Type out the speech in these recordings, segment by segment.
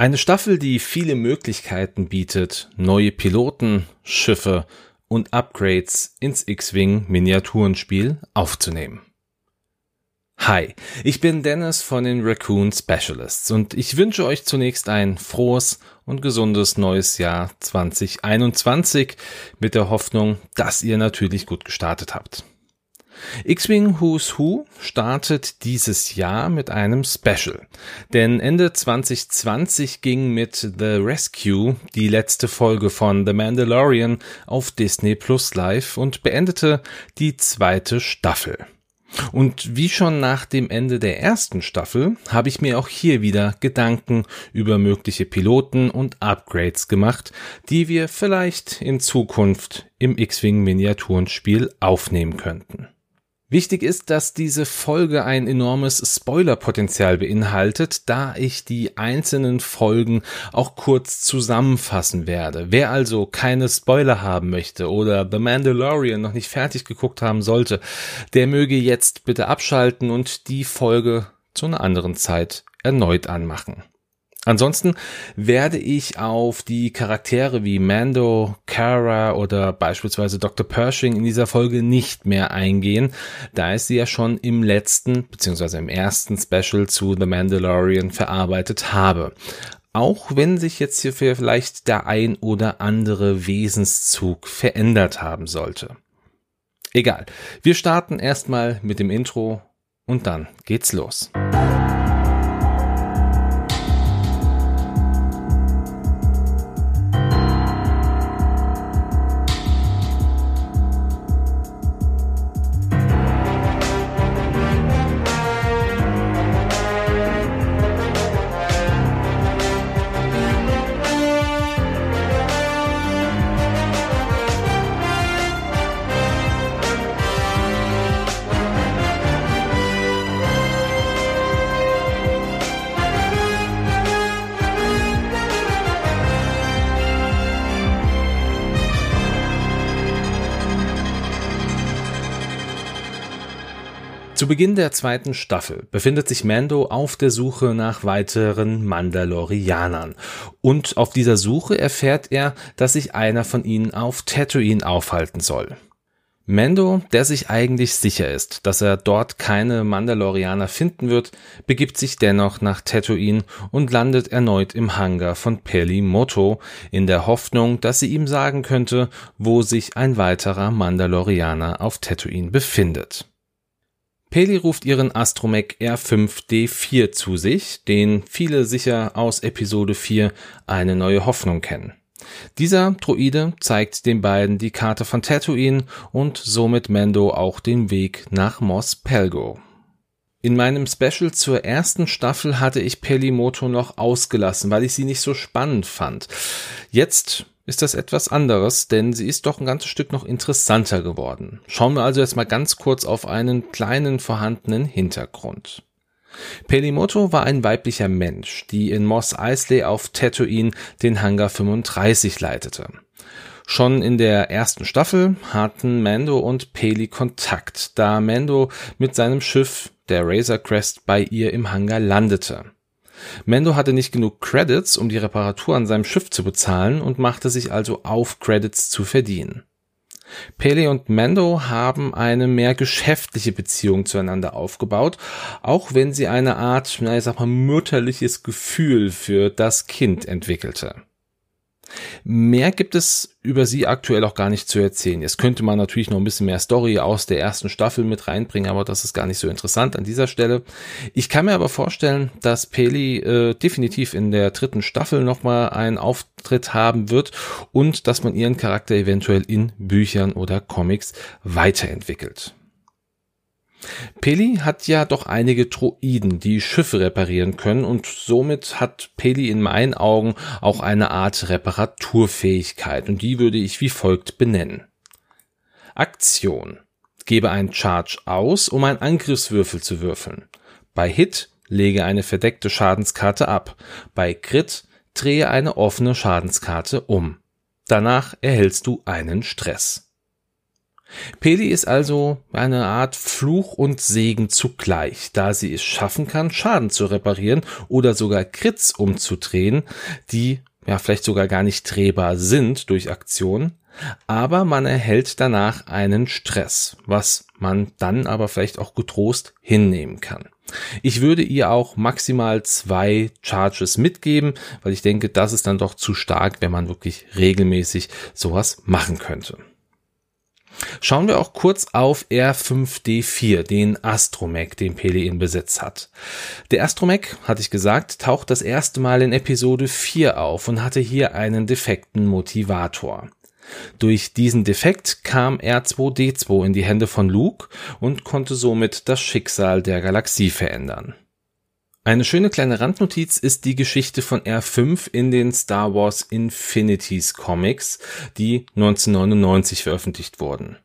Eine Staffel, die viele Möglichkeiten bietet, neue Piloten, Schiffe und Upgrades ins X-Wing Miniaturenspiel aufzunehmen. Hi, ich bin Dennis von den Raccoon Specialists und ich wünsche euch zunächst ein frohes und gesundes neues Jahr 2021 mit der Hoffnung, dass ihr natürlich gut gestartet habt. X-Wing Who's Who startet dieses Jahr mit einem Special. Denn Ende 2020 ging mit The Rescue die letzte Folge von The Mandalorian auf Disney Plus Live und beendete die zweite Staffel. Und wie schon nach dem Ende der ersten Staffel habe ich mir auch hier wieder Gedanken über mögliche Piloten und Upgrades gemacht, die wir vielleicht in Zukunft im X-Wing Miniaturenspiel aufnehmen könnten. Wichtig ist, dass diese Folge ein enormes Spoilerpotenzial beinhaltet, da ich die einzelnen Folgen auch kurz zusammenfassen werde. Wer also keine Spoiler haben möchte oder The Mandalorian noch nicht fertig geguckt haben sollte, der möge jetzt bitte abschalten und die Folge zu einer anderen Zeit erneut anmachen. Ansonsten werde ich auf die Charaktere wie Mando, Kara oder beispielsweise Dr. Pershing in dieser Folge nicht mehr eingehen, da ich sie ja schon im letzten bzw. im ersten Special zu The Mandalorian verarbeitet habe. Auch wenn sich jetzt hier vielleicht der ein oder andere Wesenszug verändert haben sollte. Egal. Wir starten erstmal mit dem Intro und dann geht's los. Zu Beginn der zweiten Staffel befindet sich Mando auf der Suche nach weiteren Mandalorianern. Und auf dieser Suche erfährt er, dass sich einer von ihnen auf Tatooine aufhalten soll. Mando, der sich eigentlich sicher ist, dass er dort keine Mandalorianer finden wird, begibt sich dennoch nach Tatooine und landet erneut im Hangar von Peli Moto in der Hoffnung, dass sie ihm sagen könnte, wo sich ein weiterer Mandalorianer auf Tatooine befindet. Peli ruft ihren Astromech R5D4 zu sich, den viele sicher aus Episode 4 eine neue Hoffnung kennen. Dieser Droide zeigt den beiden die Karte von Tatooine und somit Mando auch den Weg nach Mos Pelgo. In meinem Special zur ersten Staffel hatte ich Pelimoto noch ausgelassen, weil ich sie nicht so spannend fand. Jetzt ist das etwas anderes, denn sie ist doch ein ganzes Stück noch interessanter geworden. Schauen wir also jetzt mal ganz kurz auf einen kleinen vorhandenen Hintergrund. Pelimoto war ein weiblicher Mensch, die in Moss Eisley auf Tatooine den Hangar 35 leitete. Schon in der ersten Staffel hatten Mando und Peli Kontakt, da Mando mit seinem Schiff, der Razor Crest, bei ihr im Hangar landete. Mendo hatte nicht genug Credits, um die Reparatur an seinem Schiff zu bezahlen und machte sich also auf, Credits zu verdienen. Pele und Mando haben eine mehr geschäftliche Beziehung zueinander aufgebaut, auch wenn sie eine Art, na, ich sag mal, mütterliches Gefühl für das Kind entwickelte. Mehr gibt es über sie aktuell auch gar nicht zu erzählen. Jetzt könnte man natürlich noch ein bisschen mehr Story aus der ersten Staffel mit reinbringen, aber das ist gar nicht so interessant an dieser Stelle. Ich kann mir aber vorstellen, dass Peli äh, definitiv in der dritten Staffel nochmal einen Auftritt haben wird und dass man ihren Charakter eventuell in Büchern oder Comics weiterentwickelt. Peli hat ja doch einige Droiden, die Schiffe reparieren können und somit hat Peli in meinen Augen auch eine Art Reparaturfähigkeit und die würde ich wie folgt benennen. Aktion. Gebe einen Charge aus, um einen Angriffswürfel zu würfeln. Bei Hit lege eine verdeckte Schadenskarte ab. Bei Crit drehe eine offene Schadenskarte um. Danach erhältst du einen Stress. Peli ist also eine Art Fluch und Segen zugleich, da sie es schaffen kann, Schaden zu reparieren oder sogar Krits umzudrehen, die ja vielleicht sogar gar nicht drehbar sind durch Aktion, aber man erhält danach einen Stress, was man dann aber vielleicht auch getrost hinnehmen kann. Ich würde ihr auch maximal zwei Charges mitgeben, weil ich denke, das ist dann doch zu stark, wenn man wirklich regelmäßig sowas machen könnte. Schauen wir auch kurz auf R5D4, den Astromech, den Pele in Besitz hat. Der Astromech, hatte ich gesagt, taucht das erste Mal in Episode 4 auf und hatte hier einen defekten Motivator. Durch diesen Defekt kam R2D2 in die Hände von Luke und konnte somit das Schicksal der Galaxie verändern. Eine schöne kleine Randnotiz ist die Geschichte von R5 in den Star Wars Infinities Comics, die 1999 veröffentlicht wurden.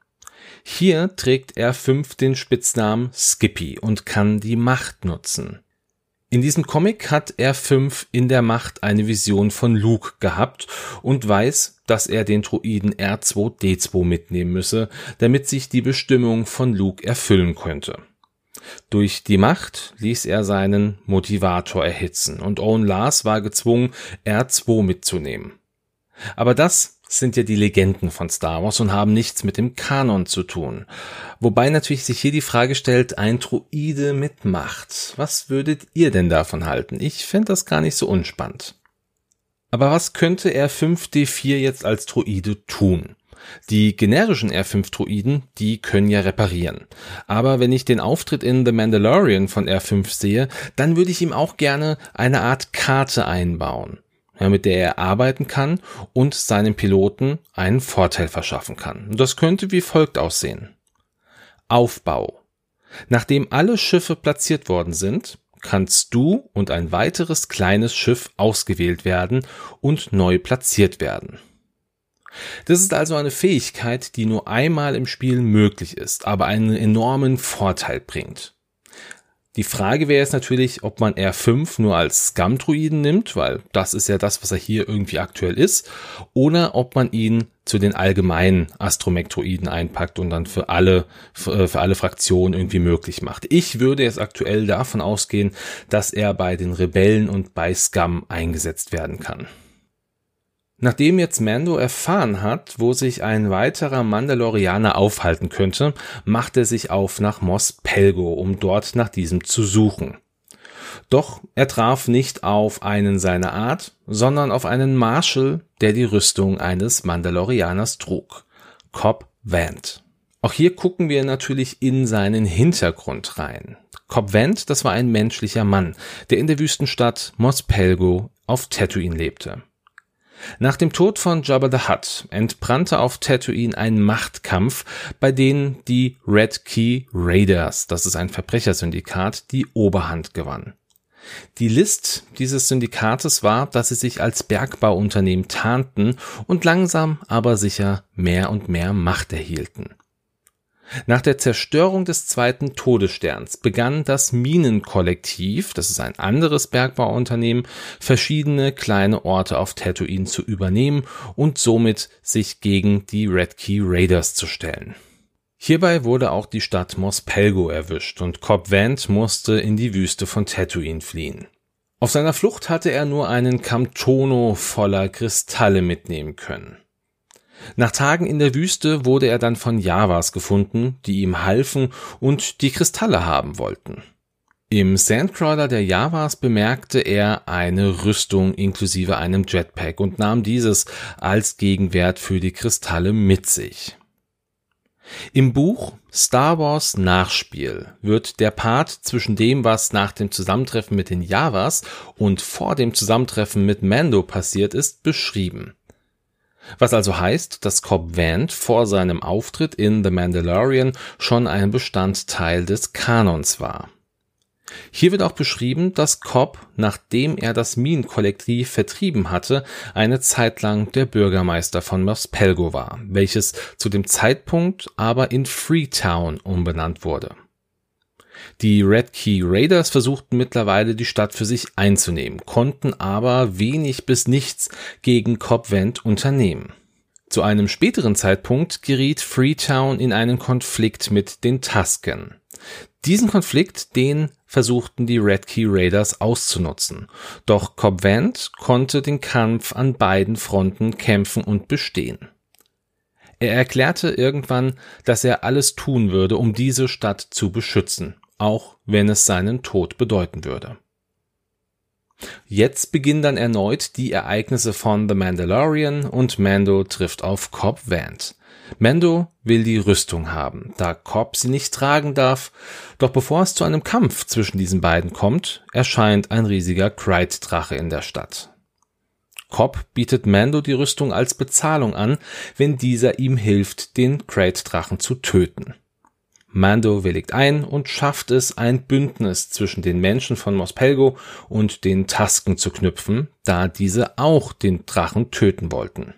Hier trägt R5 den Spitznamen Skippy und kann die Macht nutzen. In diesem Comic hat R5 in der Macht eine Vision von Luke gehabt und weiß, dass er den Druiden R2D2 mitnehmen müsse, damit sich die Bestimmung von Luke erfüllen könnte. Durch die Macht ließ er seinen Motivator erhitzen und Owen Lars war gezwungen, R2 mitzunehmen. Aber das sind ja die Legenden von Star Wars und haben nichts mit dem Kanon zu tun. Wobei natürlich sich hier die Frage stellt, ein Druide mit Macht. Was würdet ihr denn davon halten? Ich fände das gar nicht so unspannend. Aber was könnte R5D4 jetzt als Druide tun? Die generischen R5-Droiden, die können ja reparieren. Aber wenn ich den Auftritt in The Mandalorian von R5 sehe, dann würde ich ihm auch gerne eine Art Karte einbauen, mit der er arbeiten kann und seinem Piloten einen Vorteil verschaffen kann. das könnte wie folgt aussehen. Aufbau. Nachdem alle Schiffe platziert worden sind, kannst du und ein weiteres kleines Schiff ausgewählt werden und neu platziert werden. Das ist also eine Fähigkeit, die nur einmal im Spiel möglich ist, aber einen enormen Vorteil bringt. Die Frage wäre jetzt natürlich, ob man R5 nur als Scum-Druiden nimmt, weil das ist ja das, was er hier irgendwie aktuell ist, oder ob man ihn zu den allgemeinen Astromektroiden einpackt und dann für alle, für alle Fraktionen irgendwie möglich macht. Ich würde jetzt aktuell davon ausgehen, dass er bei den Rebellen und bei Scum eingesetzt werden kann. Nachdem jetzt Mando erfahren hat, wo sich ein weiterer Mandalorianer aufhalten könnte, macht er sich auf nach Mos Pelgo, um dort nach diesem zu suchen. Doch er traf nicht auf einen seiner Art, sondern auf einen Marshal, der die Rüstung eines Mandalorianers trug. Cobb Vant. Auch hier gucken wir natürlich in seinen Hintergrund rein. Cobb Vant, das war ein menschlicher Mann, der in der Wüstenstadt Mos Pelgo auf Tatooine lebte. Nach dem Tod von Jabba the Hutt entbrannte auf Tatooine ein Machtkampf, bei dem die Red Key Raiders, das ist ein Verbrechersyndikat, die Oberhand gewann. Die List dieses Syndikates war, dass sie sich als Bergbauunternehmen tarnten und langsam aber sicher mehr und mehr Macht erhielten. Nach der Zerstörung des zweiten Todessterns begann das Minenkollektiv, das ist ein anderes Bergbauunternehmen, verschiedene kleine Orte auf Tatooine zu übernehmen und somit sich gegen die Red Key Raiders zu stellen. Hierbei wurde auch die Stadt Mos Pelgo erwischt und Cobb Vant musste in die Wüste von Tatooine fliehen. Auf seiner Flucht hatte er nur einen Kamtono voller Kristalle mitnehmen können. Nach Tagen in der Wüste wurde er dann von Javas gefunden, die ihm halfen und die Kristalle haben wollten. Im Sandcrawler der Javas bemerkte er eine Rüstung inklusive einem Jetpack und nahm dieses als Gegenwert für die Kristalle mit sich. Im Buch Star Wars Nachspiel wird der Part zwischen dem, was nach dem Zusammentreffen mit den Javas und vor dem Zusammentreffen mit Mando passiert ist, beschrieben. Was also heißt, dass Cobb Vanth vor seinem Auftritt in The Mandalorian schon ein Bestandteil des Kanons war. Hier wird auch beschrieben, dass Cobb, nachdem er das Minenkollektiv vertrieben hatte, eine Zeit lang der Bürgermeister von Mospelgo war, welches zu dem Zeitpunkt aber in Freetown umbenannt wurde. Die Red Key Raiders versuchten mittlerweile die Stadt für sich einzunehmen, konnten aber wenig bis nichts gegen Cobvent unternehmen. Zu einem späteren Zeitpunkt geriet Freetown in einen Konflikt mit den Tusken. Diesen Konflikt, den versuchten die Red Key Raiders auszunutzen. Doch Cobb Vanth konnte den Kampf an beiden Fronten kämpfen und bestehen. Er erklärte irgendwann, dass er alles tun würde, um diese Stadt zu beschützen, auch wenn es seinen Tod bedeuten würde. Jetzt beginnen dann erneut die Ereignisse von The Mandalorian und Mando trifft auf Cobb Vanth. Mando will die Rüstung haben, da Cobb sie nicht tragen darf, doch bevor es zu einem Kampf zwischen diesen beiden kommt, erscheint ein riesiger Krayt-Drache in der Stadt. Cobb bietet Mando die Rüstung als Bezahlung an, wenn dieser ihm hilft, den Krayt-Drachen zu töten. Mando willigt ein und schafft es, ein Bündnis zwischen den Menschen von Mospelgo und den Tasken zu knüpfen, da diese auch den Drachen töten wollten.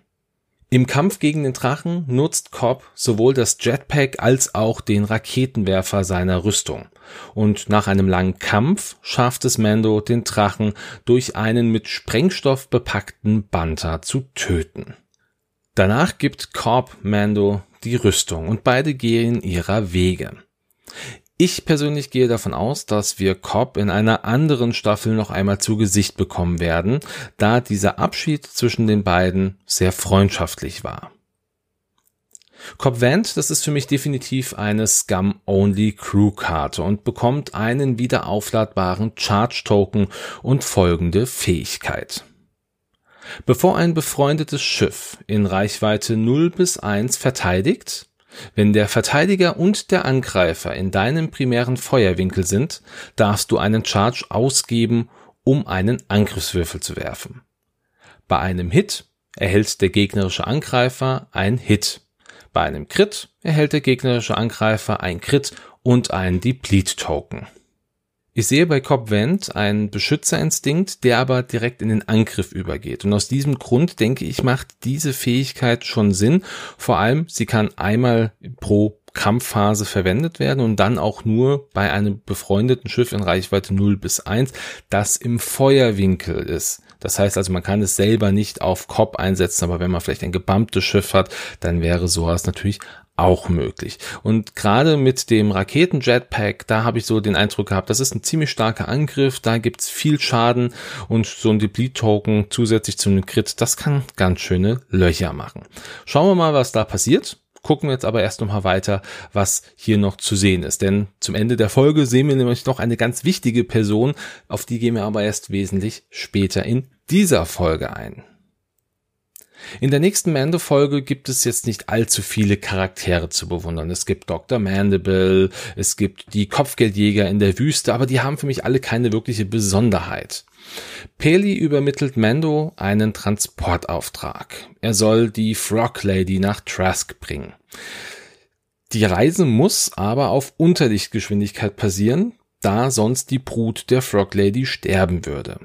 Im Kampf gegen den Drachen nutzt Cobb sowohl das Jetpack als auch den Raketenwerfer seiner Rüstung. Und nach einem langen Kampf schafft es Mando, den Drachen durch einen mit Sprengstoff bepackten Banter zu töten. Danach gibt Cobb Mando die Rüstung und beide gehen ihrer Wege. Ich persönlich gehe davon aus, dass wir Cobb in einer anderen Staffel noch einmal zu Gesicht bekommen werden, da dieser Abschied zwischen den beiden sehr freundschaftlich war. Cobb Vant, das ist für mich definitiv eine Scum-Only-Crew-Karte und bekommt einen wieder aufladbaren Charge-Token und folgende Fähigkeit. Bevor ein befreundetes Schiff in Reichweite 0 bis 1 verteidigt, wenn der Verteidiger und der Angreifer in deinem primären Feuerwinkel sind, darfst du einen Charge ausgeben, um einen Angriffswürfel zu werfen. Bei einem Hit erhält der gegnerische Angreifer ein Hit. Bei einem Crit erhält der gegnerische Angreifer ein Crit und ein Deplete Token. Ich sehe bei Cobb Vent einen Beschützerinstinkt, der aber direkt in den Angriff übergeht. Und aus diesem Grund denke ich, macht diese Fähigkeit schon Sinn. Vor allem, sie kann einmal pro Kampfphase verwendet werden und dann auch nur bei einem befreundeten Schiff in Reichweite 0 bis 1, das im Feuerwinkel ist. Das heißt also, man kann es selber nicht auf Cobb einsetzen, aber wenn man vielleicht ein gebumptes Schiff hat, dann wäre sowas natürlich auch möglich. Und gerade mit dem Raketen-Jetpack, da habe ich so den Eindruck gehabt, das ist ein ziemlich starker Angriff, da gibt's viel Schaden und so ein Deplete-Token zusätzlich zu einem Crit, das kann ganz schöne Löcher machen. Schauen wir mal, was da passiert. Gucken wir jetzt aber erst nochmal weiter, was hier noch zu sehen ist. Denn zum Ende der Folge sehen wir nämlich noch eine ganz wichtige Person, auf die gehen wir aber erst wesentlich später in dieser Folge ein. In der nächsten Mando-Folge gibt es jetzt nicht allzu viele Charaktere zu bewundern. Es gibt Dr. Mandible, es gibt die Kopfgeldjäger in der Wüste, aber die haben für mich alle keine wirkliche Besonderheit. Peli übermittelt Mando einen Transportauftrag. Er soll die Frog Lady nach Trask bringen. Die Reise muss aber auf Unterlichtgeschwindigkeit passieren, da sonst die Brut der Frog Lady sterben würde.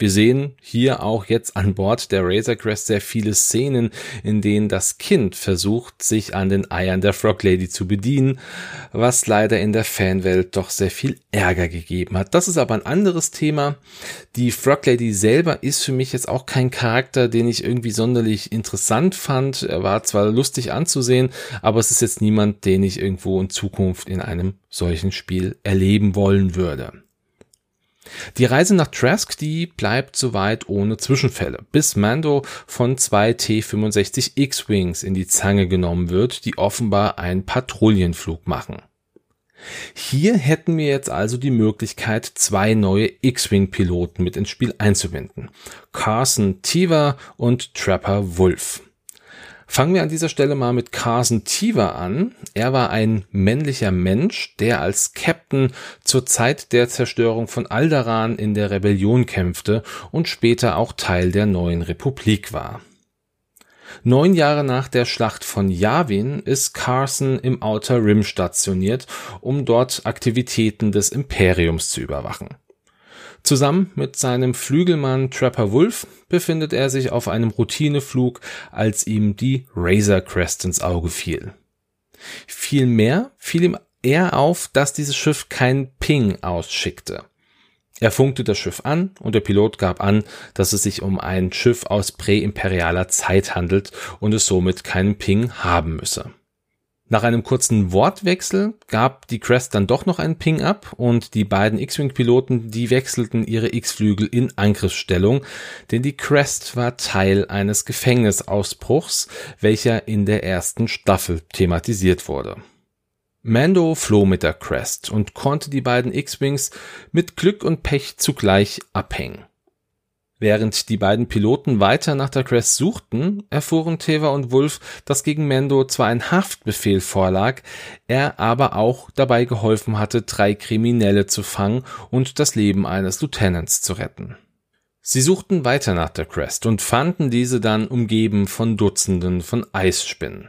Wir sehen hier auch jetzt an Bord der Razor Crest sehr viele Szenen, in denen das Kind versucht, sich an den Eiern der Frog Lady zu bedienen, was leider in der Fanwelt doch sehr viel Ärger gegeben hat. Das ist aber ein anderes Thema. Die Frog Lady selber ist für mich jetzt auch kein Charakter, den ich irgendwie sonderlich interessant fand. Er war zwar lustig anzusehen, aber es ist jetzt niemand, den ich irgendwo in Zukunft in einem solchen Spiel erleben wollen würde. Die Reise nach Trask, die bleibt soweit ohne Zwischenfälle, bis Mando von zwei T-65 X-Wings in die Zange genommen wird, die offenbar einen Patrouillenflug machen. Hier hätten wir jetzt also die Möglichkeit, zwei neue X-Wing-Piloten mit ins Spiel einzubinden. Carson Tiva und Trapper Wolf. Fangen wir an dieser Stelle mal mit Carson Tiva an. Er war ein männlicher Mensch, der als Captain zur Zeit der Zerstörung von Alderan in der Rebellion kämpfte und später auch Teil der neuen Republik war. Neun Jahre nach der Schlacht von Yavin ist Carson im Outer Rim stationiert, um dort Aktivitäten des Imperiums zu überwachen. Zusammen mit seinem Flügelmann Trapper Wolf befindet er sich auf einem Routineflug, als ihm die Razor Crest ins Auge fiel. Vielmehr fiel ihm eher auf, dass dieses Schiff kein Ping ausschickte. Er funkte das Schiff an und der Pilot gab an, dass es sich um ein Schiff aus präimperialer Zeit handelt und es somit keinen Ping haben müsse. Nach einem kurzen Wortwechsel gab die Crest dann doch noch einen Ping ab und die beiden X-Wing-Piloten, die wechselten ihre X-Flügel in Angriffsstellung, denn die Crest war Teil eines Gefängnisausbruchs, welcher in der ersten Staffel thematisiert wurde. Mando floh mit der Crest und konnte die beiden X-Wings mit Glück und Pech zugleich abhängen. Während die beiden Piloten weiter nach der Crest suchten, erfuhren Teva und Wolf, dass gegen Mando zwar ein Haftbefehl vorlag, er aber auch dabei geholfen hatte, drei Kriminelle zu fangen und das Leben eines Lieutenants zu retten. Sie suchten weiter nach der Crest und fanden diese dann umgeben von Dutzenden von Eisspinnen.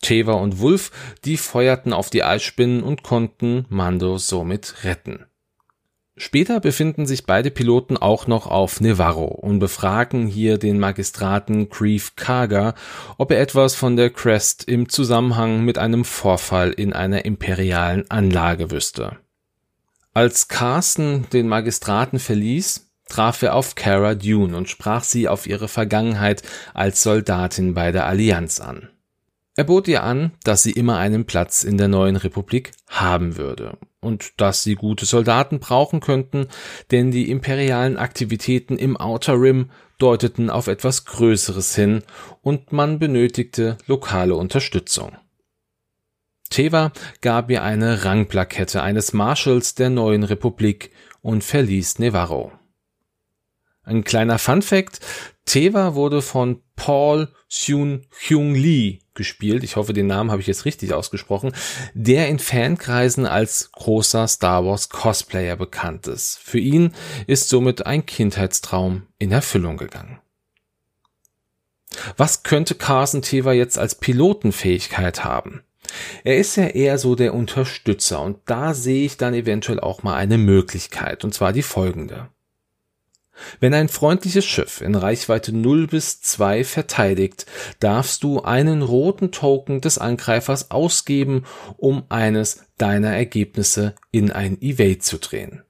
Teva und Wolf, die feuerten auf die Eisspinnen und konnten Mando somit retten. Später befinden sich beide Piloten auch noch auf Nevarro und befragen hier den Magistraten Grief Karga, ob er etwas von der Crest im Zusammenhang mit einem Vorfall in einer imperialen Anlage wüsste. Als Carsten den Magistraten verließ, traf er auf Cara Dune und sprach sie auf ihre Vergangenheit als Soldatin bei der Allianz an. Er bot ihr an, dass sie immer einen Platz in der neuen Republik haben würde und dass sie gute Soldaten brauchen könnten, denn die imperialen Aktivitäten im Outer Rim deuteten auf etwas Größeres hin und man benötigte lokale Unterstützung. Teva gab ihr eine Rangplakette eines Marschalls der neuen Republik und verließ Nevarro. Ein kleiner Fun Fact, Teva wurde von Paul Seun Hyung Lee gespielt. Ich hoffe, den Namen habe ich jetzt richtig ausgesprochen. Der in Fankreisen als großer Star Wars Cosplayer bekannt ist. Für ihn ist somit ein Kindheitstraum in Erfüllung gegangen. Was könnte Carson Teva jetzt als Pilotenfähigkeit haben? Er ist ja eher so der Unterstützer und da sehe ich dann eventuell auch mal eine Möglichkeit und zwar die folgende. Wenn ein freundliches Schiff in Reichweite 0 bis 2 verteidigt, darfst du einen roten Token des Angreifers ausgeben, um eines deiner Ergebnisse in ein Evade zu drehen.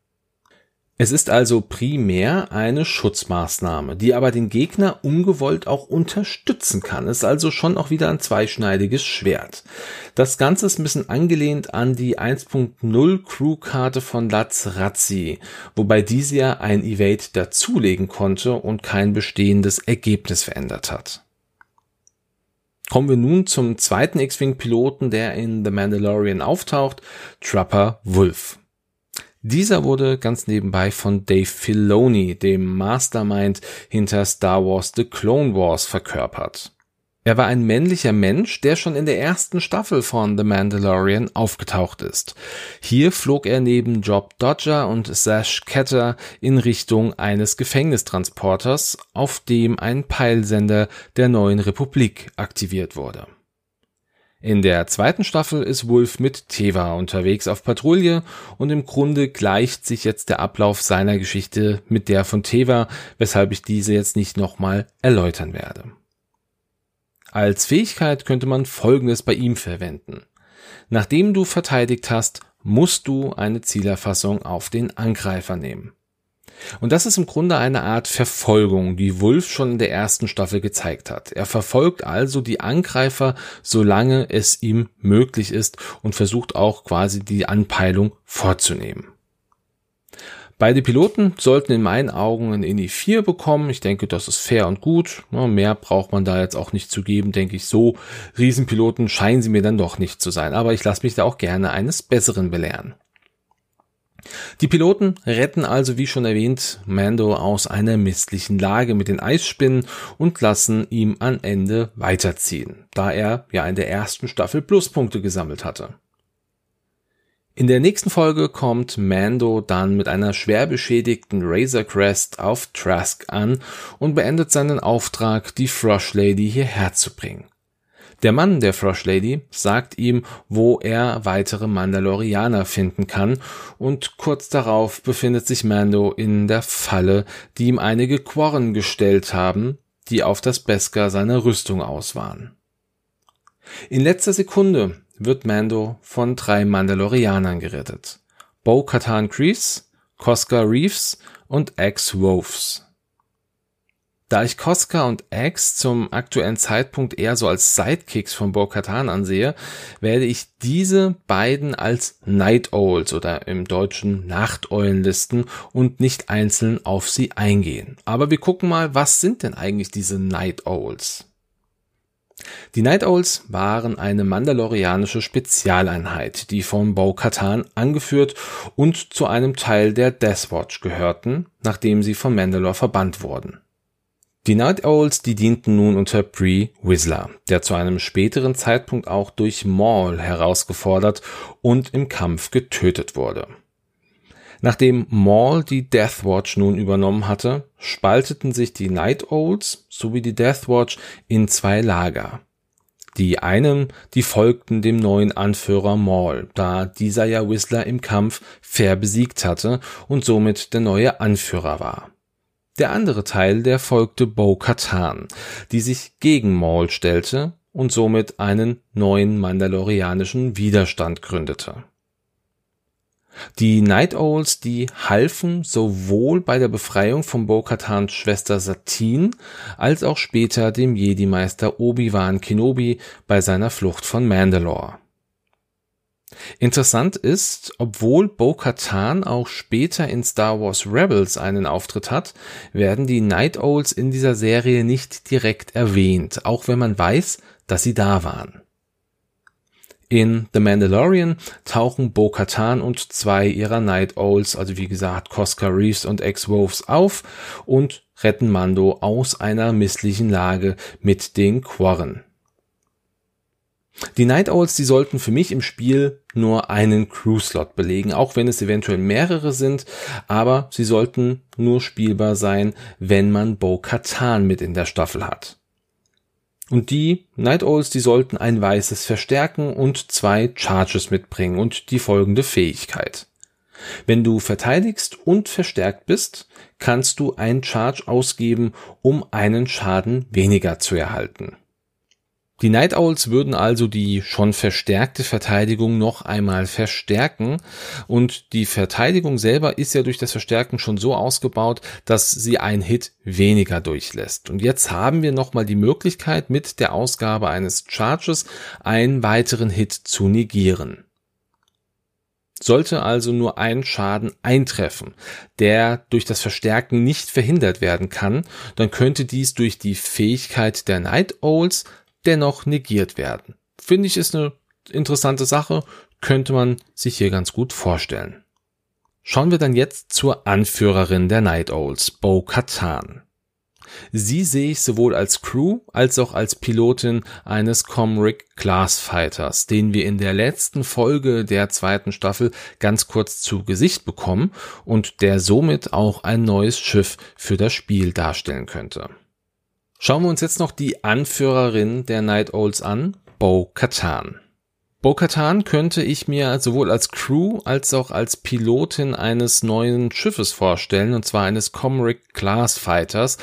Es ist also primär eine Schutzmaßnahme, die aber den Gegner ungewollt auch unterstützen kann. Es ist also schon auch wieder ein zweischneidiges Schwert. Das Ganze ist ein bisschen angelehnt an die 1.0 Crew-Karte von Laz Razzi, wobei diese ja ein Evade dazulegen konnte und kein bestehendes Ergebnis verändert hat. Kommen wir nun zum zweiten X-Wing-Piloten, der in The Mandalorian auftaucht, Trapper Wolf. Dieser wurde ganz nebenbei von Dave Filoni, dem Mastermind hinter Star Wars The Clone Wars, verkörpert. Er war ein männlicher Mensch, der schon in der ersten Staffel von The Mandalorian aufgetaucht ist. Hier flog er neben Job Dodger und Sash Ketter in Richtung eines Gefängnistransporters, auf dem ein Peilsender der neuen Republik aktiviert wurde. In der zweiten Staffel ist Wolf mit Teva unterwegs auf Patrouille und im Grunde gleicht sich jetzt der Ablauf seiner Geschichte mit der von Teva, weshalb ich diese jetzt nicht nochmal erläutern werde. Als Fähigkeit könnte man Folgendes bei ihm verwenden. Nachdem du verteidigt hast, musst du eine Zielerfassung auf den Angreifer nehmen. Und das ist im Grunde eine Art Verfolgung, die Wolf schon in der ersten Staffel gezeigt hat. Er verfolgt also die Angreifer, solange es ihm möglich ist und versucht auch quasi die Anpeilung vorzunehmen. Beide Piloten sollten in meinen Augen ein INI 4 bekommen. Ich denke, das ist fair und gut. Mehr braucht man da jetzt auch nicht zu geben, denke ich. So Riesenpiloten scheinen sie mir dann doch nicht zu sein. Aber ich lasse mich da auch gerne eines Besseren belehren. Die Piloten retten also, wie schon erwähnt, Mando aus einer misslichen Lage mit den Eisspinnen und lassen ihm am Ende weiterziehen, da er ja in der ersten Staffel Pluspunkte gesammelt hatte. In der nächsten Folge kommt Mando dann mit einer schwer beschädigten Razor Crest auf Trask an und beendet seinen Auftrag, die Frosh Lady hierher zu bringen. Der Mann der Frosh Lady sagt ihm, wo er weitere Mandalorianer finden kann, und kurz darauf befindet sich Mando in der Falle, die ihm einige Quarren gestellt haben, die auf das Beskar seiner Rüstung aus waren. In letzter Sekunde wird Mando von drei Mandalorianern gerettet. Bo-Katan Kreese, Cosca Reeves und X Wolves. Da ich Koska und X zum aktuellen Zeitpunkt eher so als Sidekicks von Bo-Katan ansehe, werde ich diese beiden als Night Owls oder im Deutschen Nachteulen listen und nicht einzeln auf sie eingehen. Aber wir gucken mal, was sind denn eigentlich diese Night Owls? Die Night Owls waren eine mandalorianische Spezialeinheit, die von Bo-Katan angeführt und zu einem Teil der Death Watch gehörten, nachdem sie von Mandalore verbannt wurden. Die Night Owls, die dienten nun unter Bree Whistler, der zu einem späteren Zeitpunkt auch durch Maul herausgefordert und im Kampf getötet wurde. Nachdem Maul die Death Watch nun übernommen hatte, spalteten sich die Night Owls sowie die Death Watch in zwei Lager. Die einen, die folgten dem neuen Anführer Maul, da dieser ja Whistler im Kampf fair besiegt hatte und somit der neue Anführer war. Der andere Teil, der folgte Bo-Katan, die sich gegen Maul stellte und somit einen neuen mandalorianischen Widerstand gründete. Die Night Owls, die halfen sowohl bei der Befreiung von Bo-Katans Schwester Satine als auch später dem Jedi-Meister Obi-Wan Kenobi bei seiner Flucht von Mandalore. Interessant ist, obwohl Bo-Katan auch später in Star Wars Rebels einen Auftritt hat, werden die Night Owls in dieser Serie nicht direkt erwähnt, auch wenn man weiß, dass sie da waren. In The Mandalorian tauchen Bo-Katan und zwei ihrer Night Owls, also wie gesagt Cosca Reeves und X-Wolves auf und retten Mando aus einer misslichen Lage mit den Quarren. Die Night Owls, die sollten für mich im Spiel nur einen Crew-Slot belegen, auch wenn es eventuell mehrere sind, aber sie sollten nur spielbar sein, wenn man Bo-Katan mit in der Staffel hat. Und die Night Owls, die sollten ein weißes Verstärken und zwei Charges mitbringen und die folgende Fähigkeit. Wenn du verteidigst und verstärkt bist, kannst du einen Charge ausgeben, um einen Schaden weniger zu erhalten. Die Night Owls würden also die schon verstärkte Verteidigung noch einmal verstärken und die Verteidigung selber ist ja durch das Verstärken schon so ausgebaut, dass sie ein Hit weniger durchlässt. Und jetzt haben wir nochmal die Möglichkeit mit der Ausgabe eines Charges einen weiteren Hit zu negieren. Sollte also nur ein Schaden eintreffen, der durch das Verstärken nicht verhindert werden kann, dann könnte dies durch die Fähigkeit der Night Owls dennoch negiert werden. Finde ich ist eine interessante Sache, könnte man sich hier ganz gut vorstellen. Schauen wir dann jetzt zur Anführerin der Night Owls, Bo Katan. Sie sehe ich sowohl als Crew als auch als Pilotin eines Comric Class Fighters, den wir in der letzten Folge der zweiten Staffel ganz kurz zu Gesicht bekommen und der somit auch ein neues Schiff für das Spiel darstellen könnte. Schauen wir uns jetzt noch die Anführerin der Night Owls an, Bo Katan. Bo Katan könnte ich mir sowohl als Crew als auch als Pilotin eines neuen Schiffes vorstellen, und zwar eines Comric Class Fighters.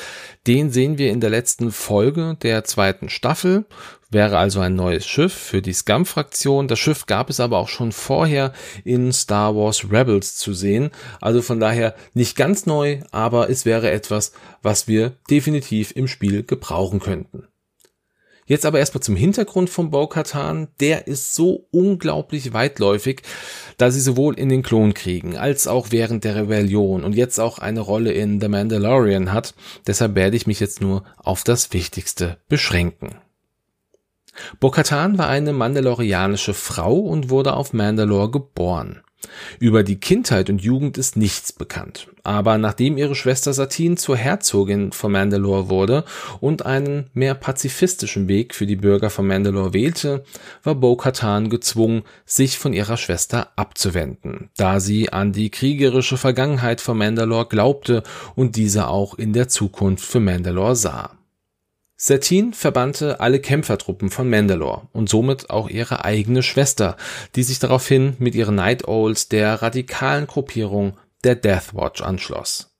Den sehen wir in der letzten Folge der zweiten Staffel wäre also ein neues Schiff für die Scum-Fraktion. Das Schiff gab es aber auch schon vorher in Star Wars Rebels zu sehen. Also von daher nicht ganz neu, aber es wäre etwas, was wir definitiv im Spiel gebrauchen könnten. Jetzt aber erstmal zum Hintergrund von Bo-Katan. Der ist so unglaublich weitläufig, da sie sowohl in den Klonkriegen als auch während der Rebellion und jetzt auch eine Rolle in The Mandalorian hat. Deshalb werde ich mich jetzt nur auf das Wichtigste beschränken. Bo-Katan war eine mandalorianische Frau und wurde auf Mandalore geboren. Über die Kindheit und Jugend ist nichts bekannt. Aber nachdem ihre Schwester Satine zur Herzogin von Mandalore wurde und einen mehr pazifistischen Weg für die Bürger von Mandalore wählte, war Bo-Katan gezwungen, sich von ihrer Schwester abzuwenden, da sie an die kriegerische Vergangenheit von Mandalore glaubte und diese auch in der Zukunft für Mandalore sah. Satine verbannte alle Kämpfertruppen von Mandalore und somit auch ihre eigene Schwester, die sich daraufhin mit ihren Night Owls der radikalen Gruppierung der Death Watch anschloss.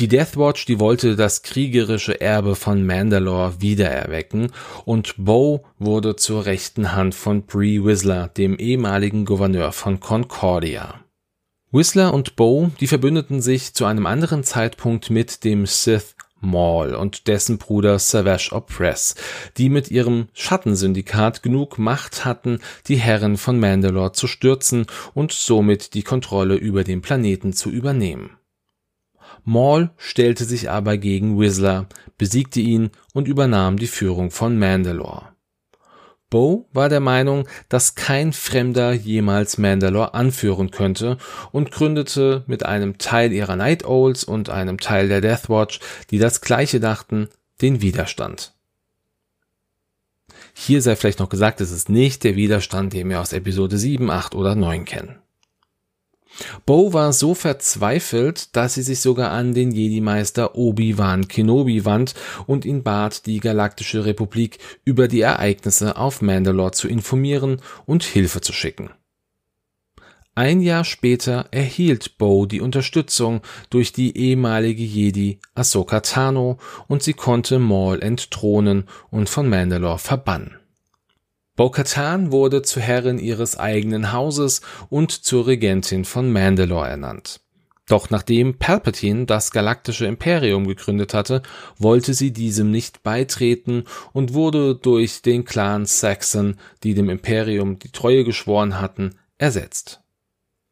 Die Death Watch, die wollte das kriegerische Erbe von Mandalore wiedererwecken und Bo wurde zur rechten Hand von Bree Whistler, dem ehemaligen Gouverneur von Concordia. Whistler und Bo, die verbündeten sich zu einem anderen Zeitpunkt mit dem Sith Maul und dessen Bruder Savage Opress, die mit ihrem Schattensyndikat genug Macht hatten, die Herren von Mandalore zu stürzen und somit die Kontrolle über den Planeten zu übernehmen. Maul stellte sich aber gegen Whistler, besiegte ihn und übernahm die Führung von Mandalore. Bo war der Meinung, dass kein Fremder jemals Mandalore anführen könnte und gründete mit einem Teil ihrer Night Owls und einem Teil der Death Watch, die das gleiche dachten, den Widerstand. Hier sei vielleicht noch gesagt, es ist nicht der Widerstand, den wir aus Episode 7, 8 oder 9 kennen. Bo war so verzweifelt, dass sie sich sogar an den Jedi-Meister Obi-Wan Kenobi wand und ihn bat, die Galaktische Republik über die Ereignisse auf Mandalore zu informieren und Hilfe zu schicken. Ein Jahr später erhielt Bo die Unterstützung durch die ehemalige Jedi Ahsoka Tano und sie konnte Maul entthronen und von Mandalore verbannen. Bo-Katan wurde zur Herrin ihres eigenen Hauses und zur Regentin von Mandalore ernannt. Doch nachdem Palpatine das galaktische Imperium gegründet hatte, wollte sie diesem nicht beitreten und wurde durch den Clan Saxon, die dem Imperium die Treue geschworen hatten, ersetzt.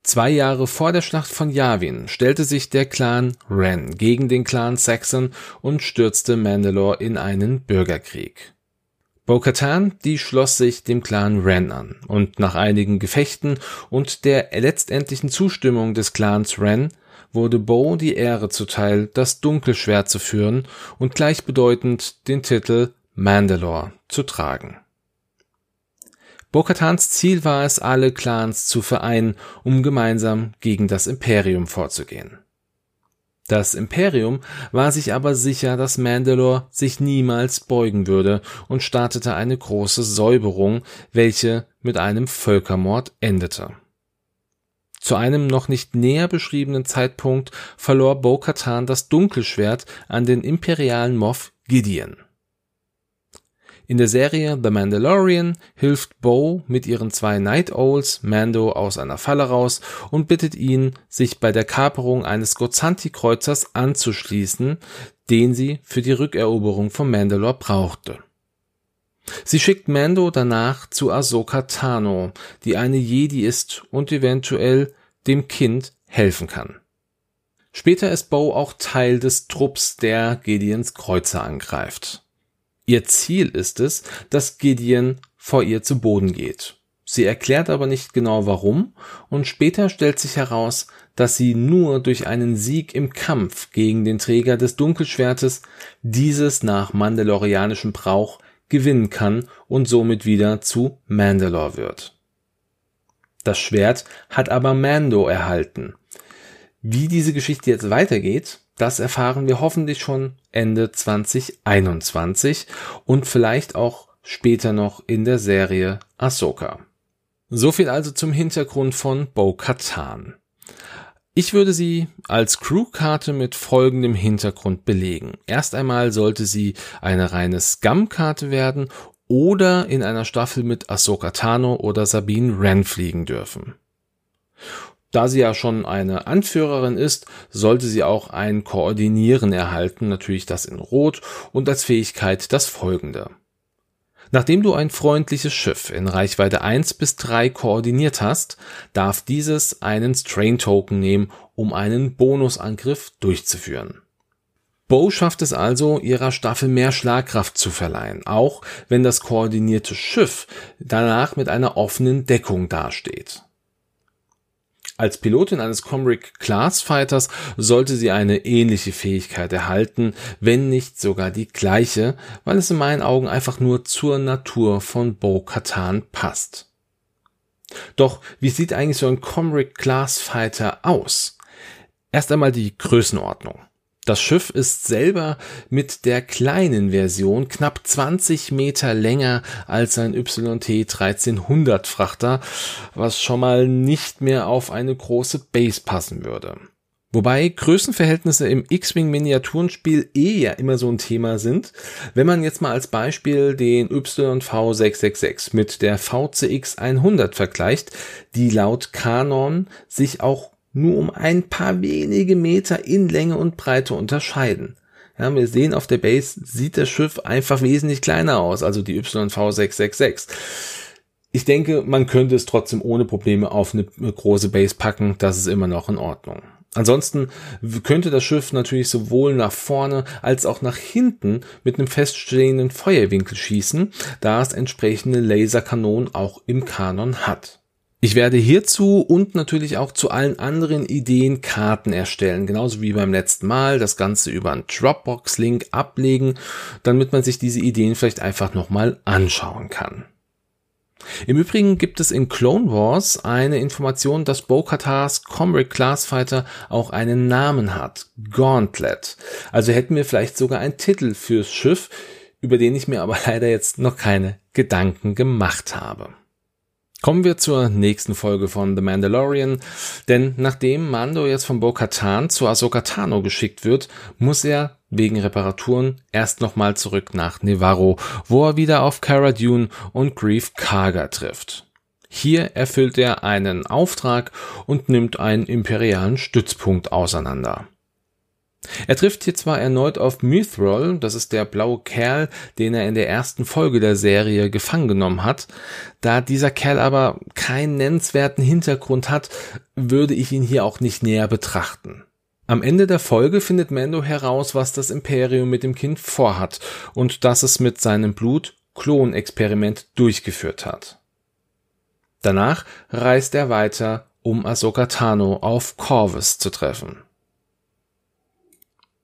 Zwei Jahre vor der Schlacht von Yavin stellte sich der Clan Ren gegen den Clan Saxon und stürzte Mandalore in einen Bürgerkrieg. Bo-Katan, die schloss sich dem Clan Ren an und nach einigen Gefechten und der letztendlichen Zustimmung des Clans Ren wurde Bo die Ehre zuteil, das Dunkelschwert zu führen und gleichbedeutend den Titel Mandalore zu tragen. Bo-Katans Ziel war es, alle Clans zu vereinen, um gemeinsam gegen das Imperium vorzugehen. Das Imperium war sich aber sicher, dass Mandalore sich niemals beugen würde und startete eine große Säuberung, welche mit einem Völkermord endete. Zu einem noch nicht näher beschriebenen Zeitpunkt verlor Bo-Katan das Dunkelschwert an den imperialen Moff Gideon. In der Serie The Mandalorian hilft Bo mit ihren zwei Night Owls Mando aus einer Falle raus und bittet ihn, sich bei der Kaperung eines Gozanti-Kreuzers anzuschließen, den sie für die Rückeroberung von Mandalore brauchte. Sie schickt Mando danach zu Ahsoka Tano, die eine Jedi ist und eventuell dem Kind helfen kann. Später ist Bo auch Teil des Trupps, der Gideons Kreuzer angreift. Ihr Ziel ist es, dass Gideon vor ihr zu Boden geht. Sie erklärt aber nicht genau warum und später stellt sich heraus, dass sie nur durch einen Sieg im Kampf gegen den Träger des Dunkelschwertes dieses nach mandalorianischem Brauch gewinnen kann und somit wieder zu Mandalore wird. Das Schwert hat aber Mando erhalten. Wie diese Geschichte jetzt weitergeht, das erfahren wir hoffentlich schon Ende 2021 und vielleicht auch später noch in der Serie Ahsoka. So viel also zum Hintergrund von Bo-Katan. Ich würde sie als Crewkarte mit folgendem Hintergrund belegen. Erst einmal sollte sie eine reine Scum-Karte werden oder in einer Staffel mit Ahsoka Tano oder Sabine Wren fliegen dürfen. Da sie ja schon eine Anführerin ist, sollte sie auch ein Koordinieren erhalten, natürlich das in Rot und als Fähigkeit das folgende. Nachdem du ein freundliches Schiff in Reichweite 1 bis 3 koordiniert hast, darf dieses einen Strain Token nehmen, um einen Bonusangriff durchzuführen. Bo schafft es also, ihrer Staffel mehr Schlagkraft zu verleihen, auch wenn das koordinierte Schiff danach mit einer offenen Deckung dasteht. Als Pilotin eines Comric Class Fighters sollte sie eine ähnliche Fähigkeit erhalten, wenn nicht sogar die gleiche, weil es in meinen Augen einfach nur zur Natur von Bo Katan passt. Doch wie sieht eigentlich so ein Comric Class Fighter aus? Erst einmal die Größenordnung. Das Schiff ist selber mit der kleinen Version knapp 20 Meter länger als ein YT 1300 Frachter, was schon mal nicht mehr auf eine große Base passen würde. Wobei Größenverhältnisse im X-Wing Miniaturenspiel eh ja immer so ein Thema sind. Wenn man jetzt mal als Beispiel den YV 666 mit der VCX 100 vergleicht, die laut Kanon sich auch nur um ein paar wenige Meter in Länge und Breite unterscheiden. Ja, wir sehen auf der Base sieht das Schiff einfach wesentlich kleiner aus, also die YV 666. Ich denke, man könnte es trotzdem ohne Probleme auf eine große Base packen, das ist immer noch in Ordnung. Ansonsten könnte das Schiff natürlich sowohl nach vorne als auch nach hinten mit einem feststehenden Feuerwinkel schießen, da es entsprechende Laserkanonen auch im Kanon hat. Ich werde hierzu und natürlich auch zu allen anderen Ideen Karten erstellen, genauso wie beim letzten Mal, das Ganze über einen Dropbox-Link ablegen, damit man sich diese Ideen vielleicht einfach nochmal anschauen kann. Im Übrigen gibt es in Clone Wars eine Information, dass Bo-Katars Comrade Classfighter auch einen Namen hat. Gauntlet. Also hätten wir vielleicht sogar einen Titel fürs Schiff, über den ich mir aber leider jetzt noch keine Gedanken gemacht habe. Kommen wir zur nächsten Folge von The Mandalorian, denn nachdem Mando jetzt von Bo-Katan zu Ahsoka Tano geschickt wird, muss er wegen Reparaturen erst nochmal zurück nach Nevarro, wo er wieder auf Cara Dune und Grief Karga trifft. Hier erfüllt er einen Auftrag und nimmt einen imperialen Stützpunkt auseinander. Er trifft hier zwar erneut auf Mithril, das ist der blaue Kerl, den er in der ersten Folge der Serie gefangen genommen hat. Da dieser Kerl aber keinen nennenswerten Hintergrund hat, würde ich ihn hier auch nicht näher betrachten. Am Ende der Folge findet Mando heraus, was das Imperium mit dem Kind vorhat und dass es mit seinem Blut Klonexperiment durchgeführt hat. Danach reist er weiter, um Ahsoka Tano auf Corvus zu treffen.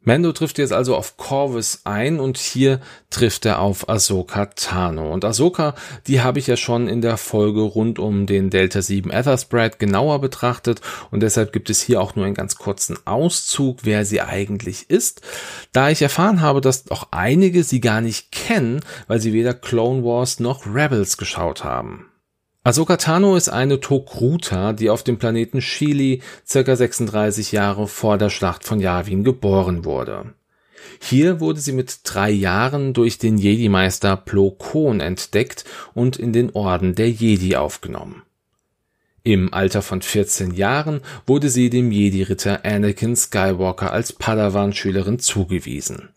Mando trifft jetzt also auf Corvus ein und hier trifft er auf Ahsoka Tano. Und Ahsoka, die habe ich ja schon in der Folge rund um den Delta 7 Etherspread genauer betrachtet und deshalb gibt es hier auch nur einen ganz kurzen Auszug, wer sie eigentlich ist. Da ich erfahren habe, dass auch einige sie gar nicht kennen, weil sie weder Clone Wars noch Rebels geschaut haben. Ahsoka Tano ist eine Tokruta, die auf dem Planeten Shili circa 36 Jahre vor der Schlacht von Yavin geboren wurde. Hier wurde sie mit drei Jahren durch den Jedi-Meister Plo Koon entdeckt und in den Orden der Jedi aufgenommen. Im Alter von 14 Jahren wurde sie dem Jedi-Ritter Anakin Skywalker als Padawan-Schülerin zugewiesen.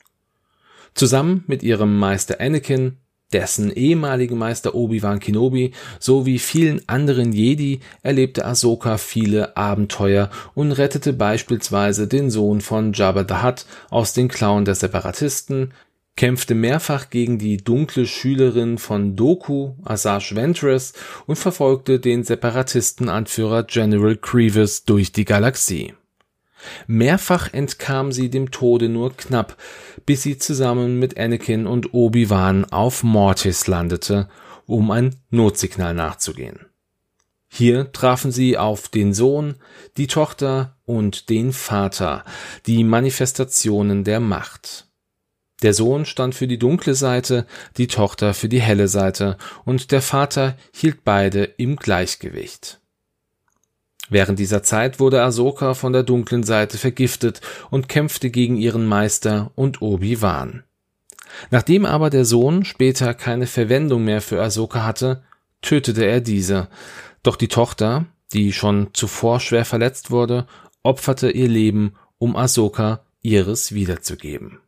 Zusammen mit ihrem Meister Anakin dessen ehemaligen Meister Obi-Wan Kenobi sowie vielen anderen Jedi erlebte Ahsoka viele Abenteuer und rettete beispielsweise den Sohn von Jabba the Hutt aus den Klauen der Separatisten, kämpfte mehrfach gegen die dunkle Schülerin von Doku, Asajj Ventress, und verfolgte den Separatistenanführer General Grievous durch die Galaxie Mehrfach entkam sie dem Tode nur knapp, bis sie zusammen mit Anakin und Obi-Wan auf Mortis landete, um ein Notsignal nachzugehen. Hier trafen sie auf den Sohn, die Tochter und den Vater, die Manifestationen der Macht. Der Sohn stand für die dunkle Seite, die Tochter für die helle Seite, und der Vater hielt beide im Gleichgewicht. Während dieser Zeit wurde Ahsoka von der dunklen Seite vergiftet und kämpfte gegen ihren Meister und Obi-Wan. Nachdem aber der Sohn später keine Verwendung mehr für Ahsoka hatte, tötete er diese. Doch die Tochter, die schon zuvor schwer verletzt wurde, opferte ihr Leben, um Ahsoka ihres wiederzugeben.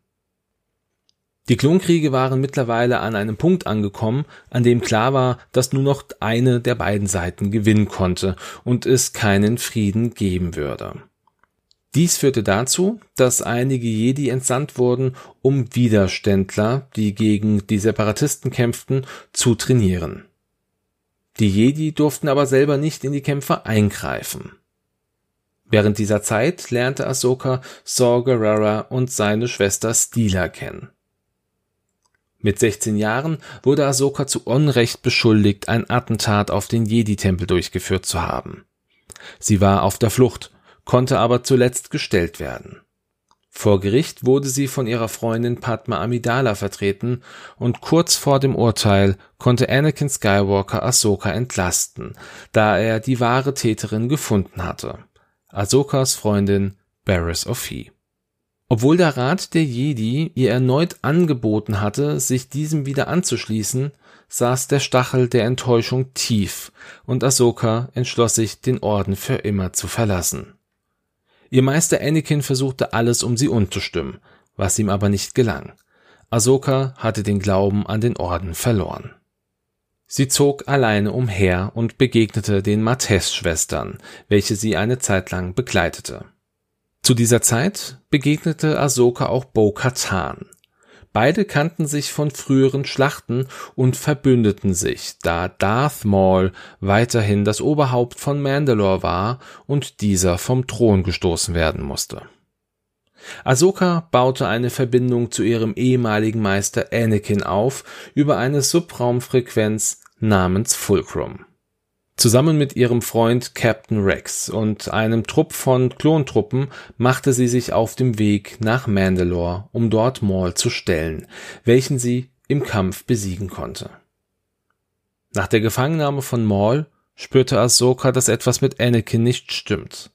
Die Klonkriege waren mittlerweile an einem Punkt angekommen, an dem klar war, dass nur noch eine der beiden Seiten gewinnen konnte und es keinen Frieden geben würde. Dies führte dazu, dass einige Jedi entsandt wurden, um Widerständler, die gegen die Separatisten kämpften, zu trainieren. Die Jedi durften aber selber nicht in die Kämpfe eingreifen. Während dieser Zeit lernte Ahsoka Saw Gerrera und seine Schwester Stila kennen. Mit 16 Jahren wurde Ahsoka zu Unrecht beschuldigt, ein Attentat auf den Jedi-Tempel durchgeführt zu haben. Sie war auf der Flucht, konnte aber zuletzt gestellt werden. Vor Gericht wurde sie von ihrer Freundin Padma Amidala vertreten und kurz vor dem Urteil konnte Anakin Skywalker Ahsoka entlasten, da er die wahre Täterin gefunden hatte. Ahsokas Freundin Barriss Ophi. Obwohl der Rat der Jedi ihr erneut angeboten hatte, sich diesem wieder anzuschließen, saß der Stachel der Enttäuschung tief und Ahsoka entschloss sich, den Orden für immer zu verlassen. Ihr Meister Anakin versuchte alles, um sie umzustimmen, was ihm aber nicht gelang. Ahsoka hatte den Glauben an den Orden verloren. Sie zog alleine umher und begegnete den Mathes-Schwestern, welche sie eine Zeit lang begleitete. Zu dieser Zeit begegnete Ahsoka auch Bo-Katan. Beide kannten sich von früheren Schlachten und verbündeten sich, da Darth Maul weiterhin das Oberhaupt von Mandalore war und dieser vom Thron gestoßen werden musste. Ahsoka baute eine Verbindung zu ihrem ehemaligen Meister Anakin auf über eine Subraumfrequenz namens Fulcrum. Zusammen mit ihrem Freund Captain Rex und einem Trupp von Klontruppen machte sie sich auf dem Weg nach Mandalore, um dort Maul zu stellen, welchen sie im Kampf besiegen konnte. Nach der Gefangennahme von Maul spürte Ahsoka, dass etwas mit Anakin nicht stimmt.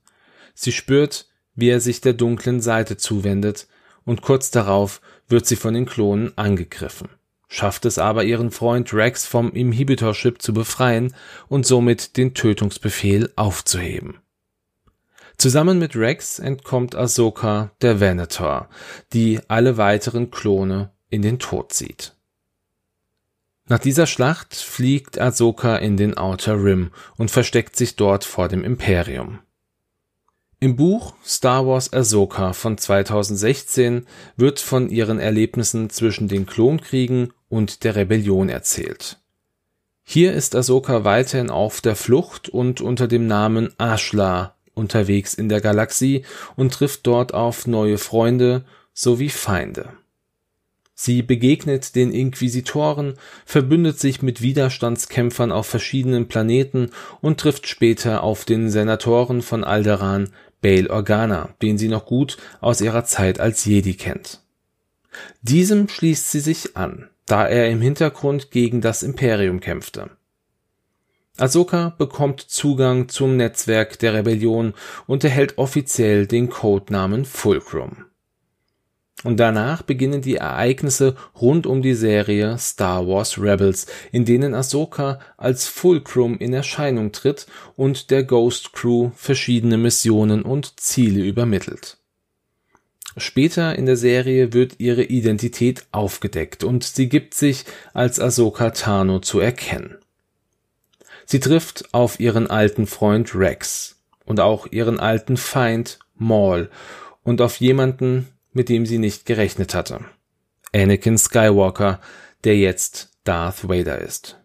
Sie spürt, wie er sich der dunklen Seite zuwendet, und kurz darauf wird sie von den Klonen angegriffen, schafft es aber ihren Freund Rex vom Inhibitor-Chip zu befreien und somit den Tötungsbefehl aufzuheben. Zusammen mit Rex entkommt Ahsoka der Venator, die alle weiteren Klone in den Tod zieht. Nach dieser Schlacht fliegt Ahsoka in den Outer Rim und versteckt sich dort vor dem Imperium. Im Buch Star Wars Ahsoka von 2016 wird von ihren Erlebnissen zwischen den Klonkriegen und der Rebellion erzählt. Hier ist Ahsoka weiterhin auf der Flucht und unter dem Namen Ashla unterwegs in der Galaxie und trifft dort auf neue Freunde sowie Feinde. Sie begegnet den Inquisitoren, verbündet sich mit Widerstandskämpfern auf verschiedenen Planeten und trifft später auf den Senatoren von Alderaan, Bail Organa, den sie noch gut aus ihrer Zeit als Jedi kennt. Diesem schließt sie sich an, da er im Hintergrund gegen das Imperium kämpfte. Ahsoka bekommt Zugang zum Netzwerk der Rebellion und erhält offiziell den Codenamen Fulcrum. Und danach beginnen die Ereignisse rund um die Serie Star Wars Rebels, in denen Ahsoka als Fulcrum in Erscheinung tritt und der Ghost Crew verschiedene Missionen und Ziele übermittelt. Später in der Serie wird ihre Identität aufgedeckt und sie gibt sich als Ahsoka Tano zu erkennen. Sie trifft auf ihren alten Freund Rex und auch ihren alten Feind Maul und auf jemanden, mit dem sie nicht gerechnet hatte. Anakin Skywalker, der jetzt Darth Vader ist.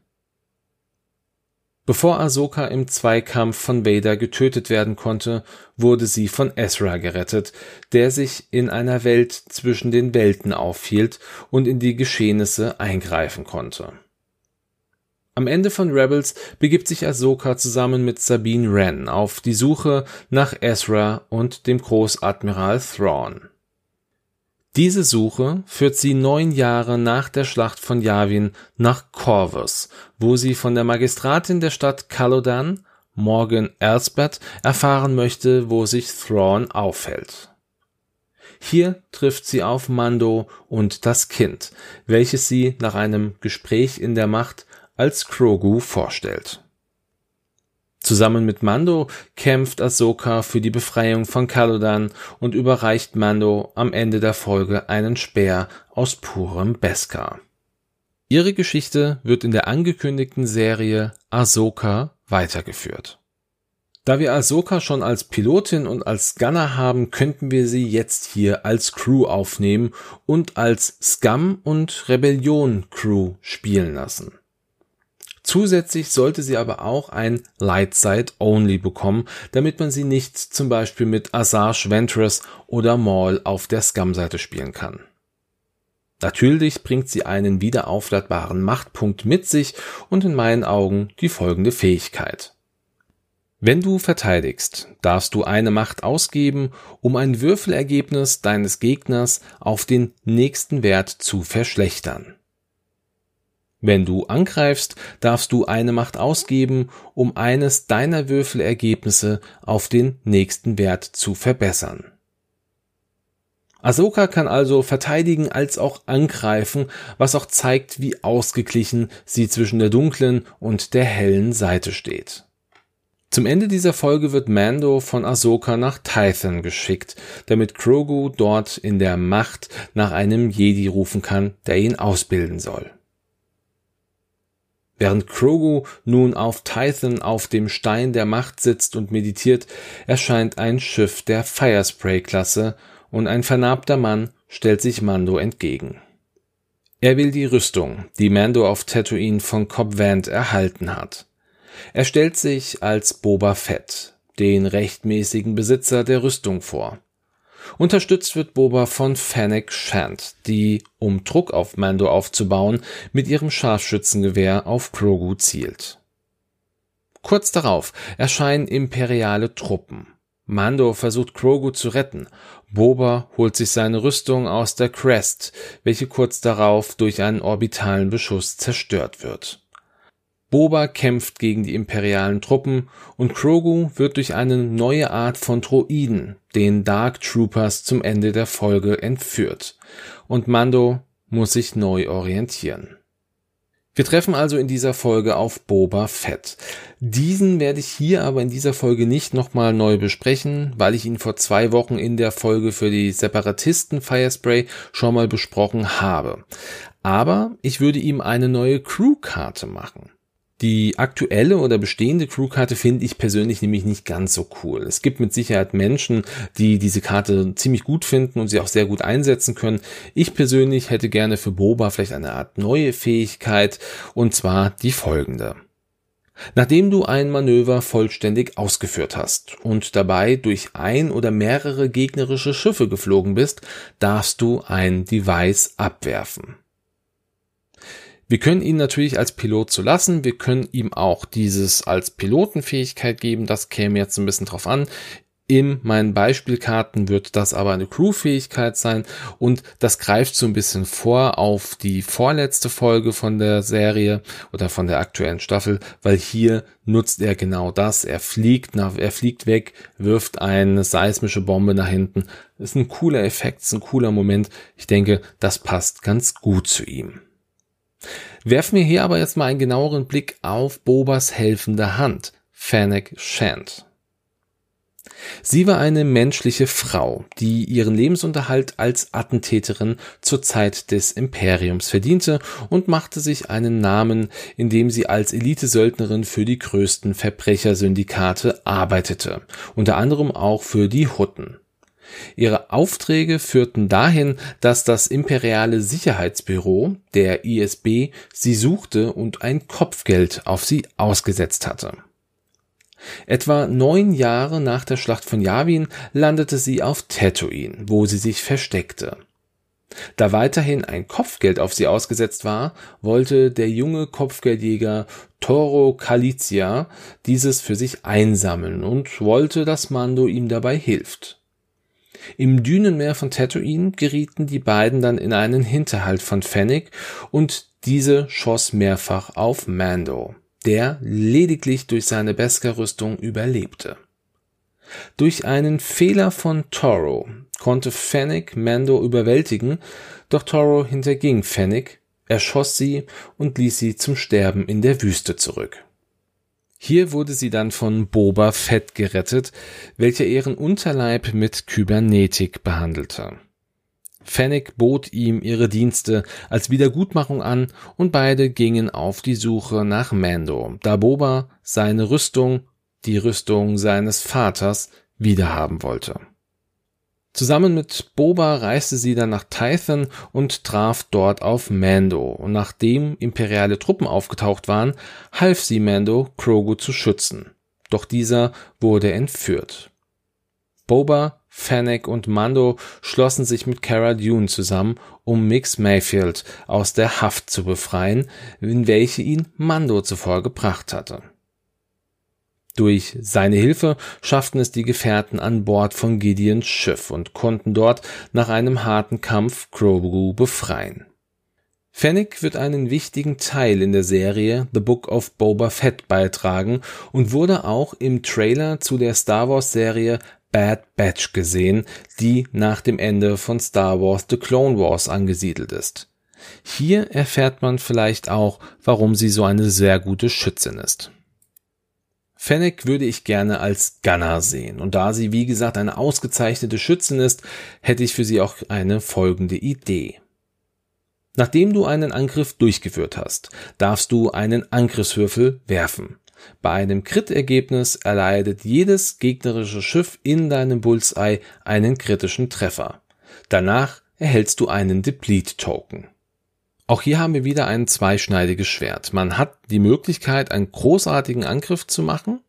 Bevor Ahsoka im Zweikampf von Vader getötet werden konnte, wurde sie von Ezra gerettet, der sich in einer Welt zwischen den Welten aufhielt und in die Geschehnisse eingreifen konnte. Am Ende von Rebels begibt sich Ahsoka zusammen mit Sabine Wren auf die Suche nach Ezra und dem Großadmiral Thrawn. Diese Suche führt sie neun Jahre nach der Schlacht von Yavin nach Corvus, wo sie von der Magistratin der Stadt Calodan, Morgan Elsbeth, erfahren möchte, wo sich Thrawn aufhält. Hier trifft sie auf Mando und das Kind, welches sie nach einem Gespräch in der Macht als Krogu vorstellt Zusammen mit Mando kämpft Ahsoka für die Befreiung von Calodan und überreicht Mando am Ende der Folge einen Speer aus purem Beskar. Ihre Geschichte wird in der angekündigten Serie Ahsoka weitergeführt. Da wir Ahsoka schon als Pilotin und als Gunner haben, könnten wir sie jetzt hier als Crew aufnehmen und als Scum und Rebellion Crew spielen lassen. Zusätzlich sollte sie aber auch ein Light Side Only bekommen, damit man sie nicht zum Beispiel mit Asajj Ventress oder Maul auf der Scum-Seite spielen kann. Natürlich bringt sie einen wiederaufladbaren Machtpunkt mit sich und in meinen Augen die folgende Fähigkeit. Wenn du verteidigst, darfst du eine Macht ausgeben, um ein Würfelergebnis deines Gegners auf den nächsten Wert zu verschlechtern. Wenn du angreifst, darfst du eine Macht ausgeben, um eines deiner Würfelergebnisse auf den nächsten Wert zu verbessern. Ahsoka kann also verteidigen als auch angreifen, was auch zeigt, wie ausgeglichen sie zwischen der dunklen und der hellen Seite steht. Zum Ende dieser Folge wird Mando von Ahsoka nach Tython geschickt, damit Grogu dort in der Macht nach einem Jedi rufen kann, der ihn ausbilden soll. Während Grogu nun auf Tython auf dem Stein der Macht sitzt und meditiert, erscheint ein Schiff der Firespray-Klasse und ein vernarbter Mann stellt sich Mando entgegen. Er will die Rüstung, die Mando auf Tatooine von Cobb Vanth erhalten hat. Er stellt sich als Boba Fett, den rechtmäßigen Besitzer der Rüstung vor. Unterstützt wird Boba von Fennec Shand, die, um Druck auf Mando aufzubauen, mit ihrem Scharfschützengewehr auf Grogu zielt. Kurz darauf erscheinen imperiale Truppen. Mando versucht Grogu zu retten. Boba holt sich seine Rüstung aus der Crest, welche kurz darauf durch einen orbitalen Beschuss zerstört wird. Boba kämpft gegen die imperialen Truppen und Grogu wird durch eine neue Art von Droiden, den Dark Troopers, zum Ende der Folge entführt. Und Mando muss sich neu orientieren. Wir treffen also in dieser Folge auf Boba Fett. Diesen werde ich hier aber in dieser Folge nicht nochmal neu besprechen, weil ich ihn vor zwei Wochen in der Folge für die Separatisten Firespray schon mal besprochen habe. Aber ich würde ihm eine neue Crew-Karte machen. Die aktuelle oder bestehende Crewkarte finde ich persönlich nämlich nicht ganz so cool. Es gibt mit Sicherheit Menschen, die diese Karte ziemlich gut finden und sie auch sehr gut einsetzen können. Ich persönlich hätte gerne für Boba vielleicht eine Art neue Fähigkeit und zwar die folgende. Nachdem du ein Manöver vollständig ausgeführt hast und dabei durch ein oder mehrere gegnerische Schiffe geflogen bist, darfst du ein Device abwerfen. Wir können ihn natürlich als Pilot zu lassen. Wir können ihm auch dieses als Pilotenfähigkeit geben. Das käme jetzt ein bisschen drauf an. In meinen Beispielkarten wird das aber eine Crewfähigkeit sein und das greift so ein bisschen vor auf die vorletzte Folge von der Serie oder von der aktuellen Staffel, weil hier nutzt er genau das. Er fliegt nach, er fliegt weg, wirft eine seismische Bombe nach hinten. Ist ein cooler Effekt, ist ein cooler Moment. Ich denke, das passt ganz gut zu ihm. Werfen wir hier aber jetzt mal einen genaueren Blick auf Bobas helfende Hand, Fennec Shand. Sie war eine menschliche Frau, die ihren Lebensunterhalt als Attentäterin zur Zeit des Imperiums verdiente und machte sich einen Namen, indem sie als Elitesöldnerin für die größten Verbrechersyndikate arbeitete, unter anderem auch für die Hutten. Ihre Aufträge führten dahin, dass das imperiale Sicherheitsbüro, der ISB, sie suchte und ein Kopfgeld auf sie ausgesetzt hatte. Etwa neun Jahre nach der Schlacht von Yavin landete sie auf Tatooine, wo sie sich versteckte. Da weiterhin ein Kopfgeld auf sie ausgesetzt war, wollte der junge Kopfgeldjäger Toro Calizia dieses für sich einsammeln und wollte, dass Mando ihm dabei hilft. Im Dünenmeer von Tatooine gerieten die beiden dann in einen Hinterhalt von Fennec und diese schoss mehrfach auf Mando, der lediglich durch seine Beskar-Rüstung überlebte. Durch einen Fehler von Toro konnte Fennec Mando überwältigen, doch Toro hinterging Fennec, erschoss sie und ließ sie zum Sterben in der Wüste zurück. Hier wurde sie dann von Boba Fett gerettet, welcher ihren Unterleib mit Kybernetik behandelte. Fennec bot ihm ihre Dienste als Wiedergutmachung an und beide gingen auf die Suche nach Mando, da Boba seine Rüstung, die Rüstung seines Vaters, wiederhaben wollte. Zusammen mit Boba reiste sie dann nach Tython und traf dort auf Mando. Und nachdem imperiale Truppen aufgetaucht waren, half sie Mando, Krogu zu schützen. Doch dieser wurde entführt. Boba, Fennec und Mando schlossen sich mit Cara Dune zusammen, um Mix Mayfield aus der Haft zu befreien, in welche ihn Mando zuvor gebracht hatte. Durch seine Hilfe schafften es die Gefährten an Bord von Gideons Schiff und konnten dort nach einem harten Kampf Grogu befreien. Fennec wird einen wichtigen Teil in der Serie The Book of Boba Fett beitragen und wurde auch im Trailer zu der Star Wars Serie Bad Batch gesehen, die nach dem Ende von Star Wars The Clone Wars angesiedelt ist. Hier erfährt man vielleicht auch, warum sie so eine sehr gute Schützin ist. Fennec würde ich gerne als Gunner sehen. Und da sie, wie gesagt, eine ausgezeichnete Schützin ist, hätte ich für sie auch eine folgende Idee. Nachdem du einen Angriff durchgeführt hast, darfst du einen Angriffswürfel werfen. Bei einem Crit-Ergebnis erleidet jedes gegnerische Schiff in deinem Bullseye einen kritischen Treffer. Danach erhältst du einen Deplete-Token. Auch hier haben wir wieder ein zweischneidiges Schwert. Man hat die Möglichkeit, einen großartigen Angriff zu machen,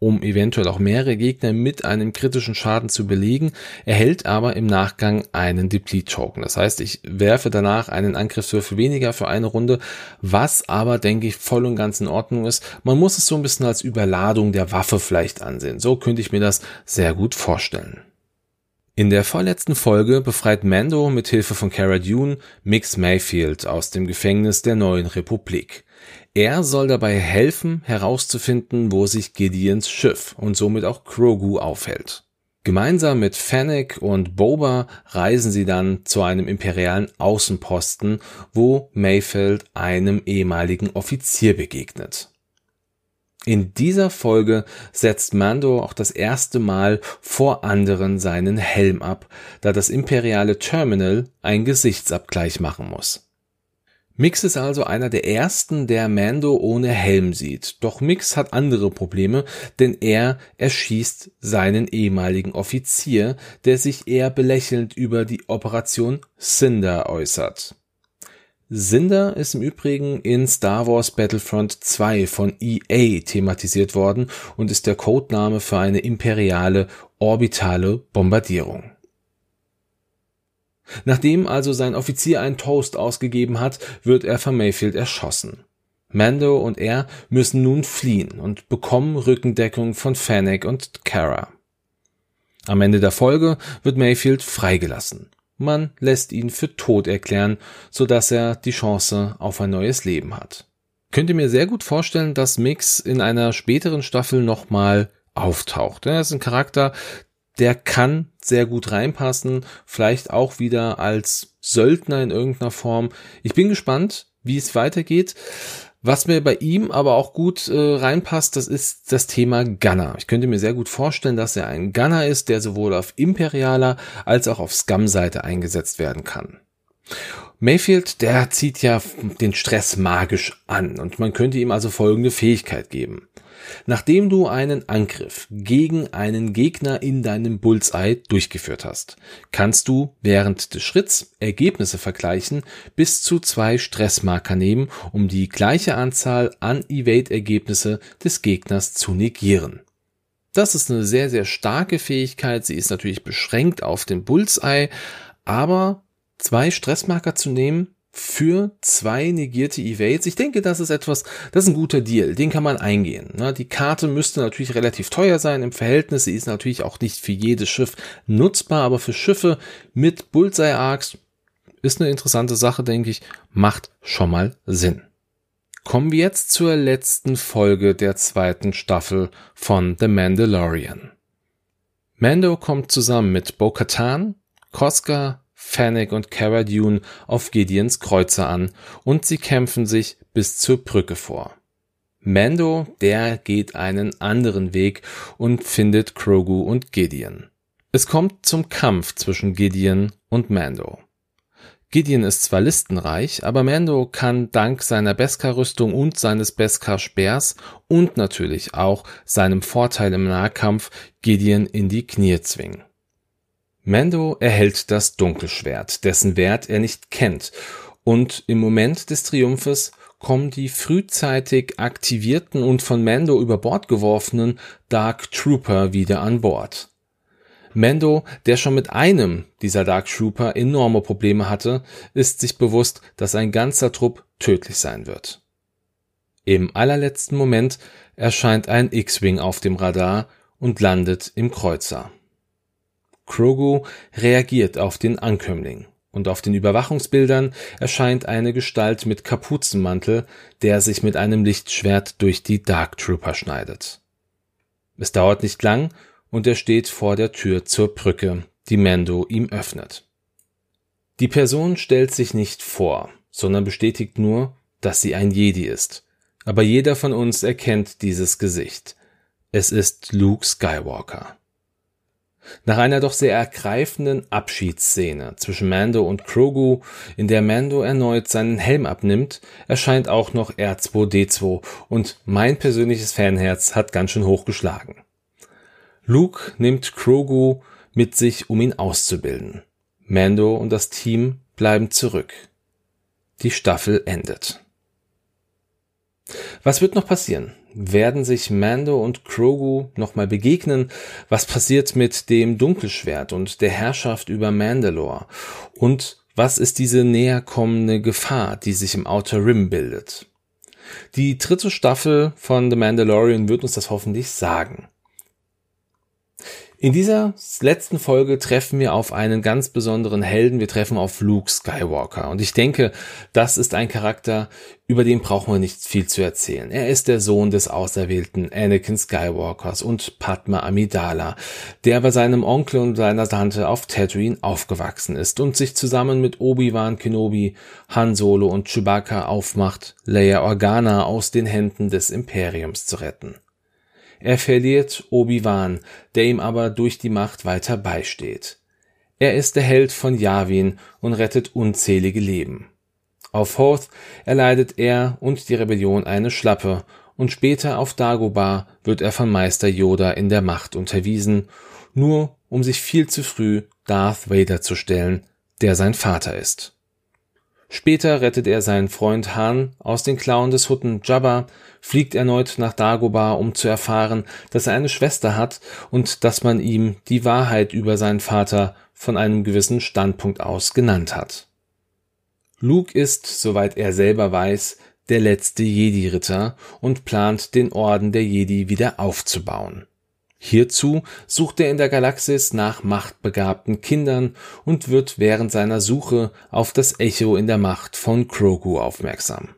um eventuell auch mehrere Gegner mit einem kritischen Schaden zu belegen, erhält aber im Nachgang einen Deplete-Token. Das heißt, ich werfe danach einen Angriffswürfel weniger für eine Runde, was aber, denke ich, voll und ganz in Ordnung ist. Man muss es so ein bisschen als Überladung der Waffe vielleicht ansehen. So könnte ich mir das sehr gut vorstellen. In der vorletzten Folge befreit Mando mit Hilfe von Cara Dune Mix Mayfield aus dem Gefängnis der neuen Republik. Er soll dabei helfen, herauszufinden, wo sich Gideons Schiff und somit auch Krogu aufhält. Gemeinsam mit Fennec und Boba reisen sie dann zu einem imperialen Außenposten, wo Mayfield einem ehemaligen Offizier begegnet. In dieser Folge setzt Mando auch das erste Mal vor anderen seinen Helm ab, da das imperiale Terminal einen Gesichtsabgleich machen muss. Mix ist also einer der ersten, der Mando ohne Helm sieht. Doch Mix hat andere Probleme, denn er erschießt seinen ehemaligen Offizier, der sich eher belächelnd über die Operation Cinder äußert. Cinder ist im Übrigen in Star Wars Battlefront 2 von EA thematisiert worden und ist der Codename für eine imperiale orbitale Bombardierung. Nachdem also sein Offizier einen Toast ausgegeben hat, wird er von Mayfield erschossen. Mando und er müssen nun fliehen und bekommen Rückendeckung von Fennec und Kara. Am Ende der Folge wird Mayfield freigelassen. Man lässt ihn für tot erklären, so dass er die Chance auf ein neues Leben hat. Könnt ihr mir sehr gut vorstellen, dass Mix in einer späteren Staffel nochmal auftaucht. Er ist ein Charakter, der kann sehr gut reinpassen, vielleicht auch wieder als Söldner in irgendeiner Form. Ich bin gespannt, wie es weitergeht. Was mir bei ihm aber auch gut äh, reinpasst, das ist das Thema Gunner. Ich könnte mir sehr gut vorstellen, dass er ein Gunner ist, der sowohl auf imperialer als auch auf Scum-Seite eingesetzt werden kann. Mayfield, der zieht ja den Stress magisch an und man könnte ihm also folgende Fähigkeit geben. Nachdem du einen Angriff gegen einen Gegner in deinem Bullseye durchgeführt hast, kannst du während des Schritts Ergebnisse vergleichen, bis zu zwei Stressmarker nehmen, um die gleiche Anzahl an Evade-Ergebnisse des Gegners zu negieren. Das ist eine sehr, sehr starke Fähigkeit. Sie ist natürlich beschränkt auf den Bullseye, aber zwei Stressmarker zu nehmen, für zwei negierte Evades. Ich denke, das ist etwas, das ist ein guter Deal. Den kann man eingehen. Ne? Die Karte müsste natürlich relativ teuer sein im Verhältnis. Sie ist natürlich auch nicht für jedes Schiff nutzbar, aber für Schiffe mit Bullseye Arcs ist eine interessante Sache, denke ich. Macht schon mal Sinn. Kommen wir jetzt zur letzten Folge der zweiten Staffel von The Mandalorian. Mando kommt zusammen mit Bo-Katan, Koska, Fennec und Cara Dune auf Gideons Kreuzer an und sie kämpfen sich bis zur Brücke vor. Mando, der geht einen anderen Weg und findet Krogu und Gideon. Es kommt zum Kampf zwischen Gideon und Mando. Gideon ist zwar listenreich, aber Mando kann dank seiner Beskar-Rüstung und seines Beskar-Speers und natürlich auch seinem Vorteil im Nahkampf Gideon in die Knie zwingen. Mando erhält das Dunkelschwert, dessen Wert er nicht kennt, und im Moment des Triumphes kommen die frühzeitig aktivierten und von Mando über Bord geworfenen Dark Trooper wieder an Bord. Mando, der schon mit einem dieser Dark Trooper enorme Probleme hatte, ist sich bewusst, dass ein ganzer Trupp tödlich sein wird. Im allerletzten Moment erscheint ein X-Wing auf dem Radar und landet im Kreuzer. Krogu reagiert auf den Ankömmling und auf den Überwachungsbildern erscheint eine Gestalt mit Kapuzenmantel, der sich mit einem Lichtschwert durch die Dark Trooper schneidet. Es dauert nicht lang und er steht vor der Tür zur Brücke, die Mando ihm öffnet. Die Person stellt sich nicht vor, sondern bestätigt nur, dass sie ein Jedi ist. Aber jeder von uns erkennt dieses Gesicht. Es ist Luke Skywalker. Nach einer doch sehr ergreifenden Abschiedsszene zwischen Mando und Grogu, in der Mando erneut seinen Helm abnimmt, erscheint auch noch R2D2 und mein persönliches Fanherz hat ganz schön hochgeschlagen. Luke nimmt Grogu mit sich, um ihn auszubilden. Mando und das Team bleiben zurück. Die Staffel endet. Was wird noch passieren? Werden sich Mando und Grogu nochmal begegnen. Was passiert mit dem Dunkelschwert und der Herrschaft über Mandalore? Und was ist diese näher kommende Gefahr, die sich im Outer Rim bildet? Die dritte Staffel von The Mandalorian wird uns das hoffentlich sagen. In dieser letzten Folge treffen wir auf einen ganz besonderen Helden. Wir treffen auf Luke Skywalker. Und ich denke, das ist ein Charakter, über den brauchen wir nicht viel zu erzählen. Er ist der Sohn des auserwählten Anakin Skywalkers und Padma Amidala, der bei seinem Onkel und seiner Tante auf Tatooine aufgewachsen ist und sich zusammen mit Obi-Wan Kenobi, Han Solo und Chewbacca aufmacht, Leia Organa aus den Händen des Imperiums zu retten. Er verliert Obi-Wan, der ihm aber durch die Macht weiter beisteht. Er ist der Held von Yavin und rettet unzählige Leben. Auf Hoth erleidet er und die Rebellion eine Schlappe und später auf Dagobah wird er von Meister Yoda in der Macht unterwiesen, nur um sich viel zu früh Darth Vader zu stellen, der sein Vater ist. Später rettet er seinen Freund Han aus den Klauen des Hutten Jabba, fliegt erneut nach Dagobah, um zu erfahren, dass er eine Schwester hat und dass man ihm die Wahrheit über seinen Vater von einem gewissen Standpunkt aus genannt hat. Luke ist, soweit er selber weiß, der letzte Jedi-Ritter und plant, den Orden der Jedi wieder aufzubauen. Hierzu sucht er in der Galaxis nach machtbegabten Kindern und wird während seiner Suche auf das Echo in der Macht von Grogu aufmerksam.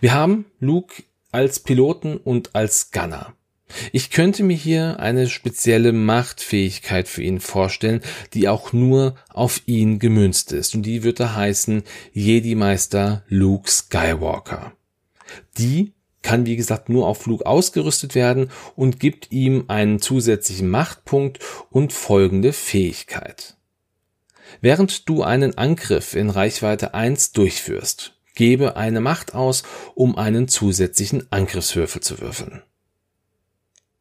Wir haben Luke als Piloten und als Gunner. Ich könnte mir hier eine spezielle Machtfähigkeit für ihn vorstellen, die auch nur auf ihn gemünzt ist. Und die wird da heißen Jedi-Meister Luke Skywalker. Die kann wie gesagt nur auf Flug ausgerüstet werden und gibt ihm einen zusätzlichen Machtpunkt und folgende Fähigkeit. Während du einen Angriff in Reichweite 1 durchführst, gebe eine Macht aus, um einen zusätzlichen Angriffswürfel zu würfeln.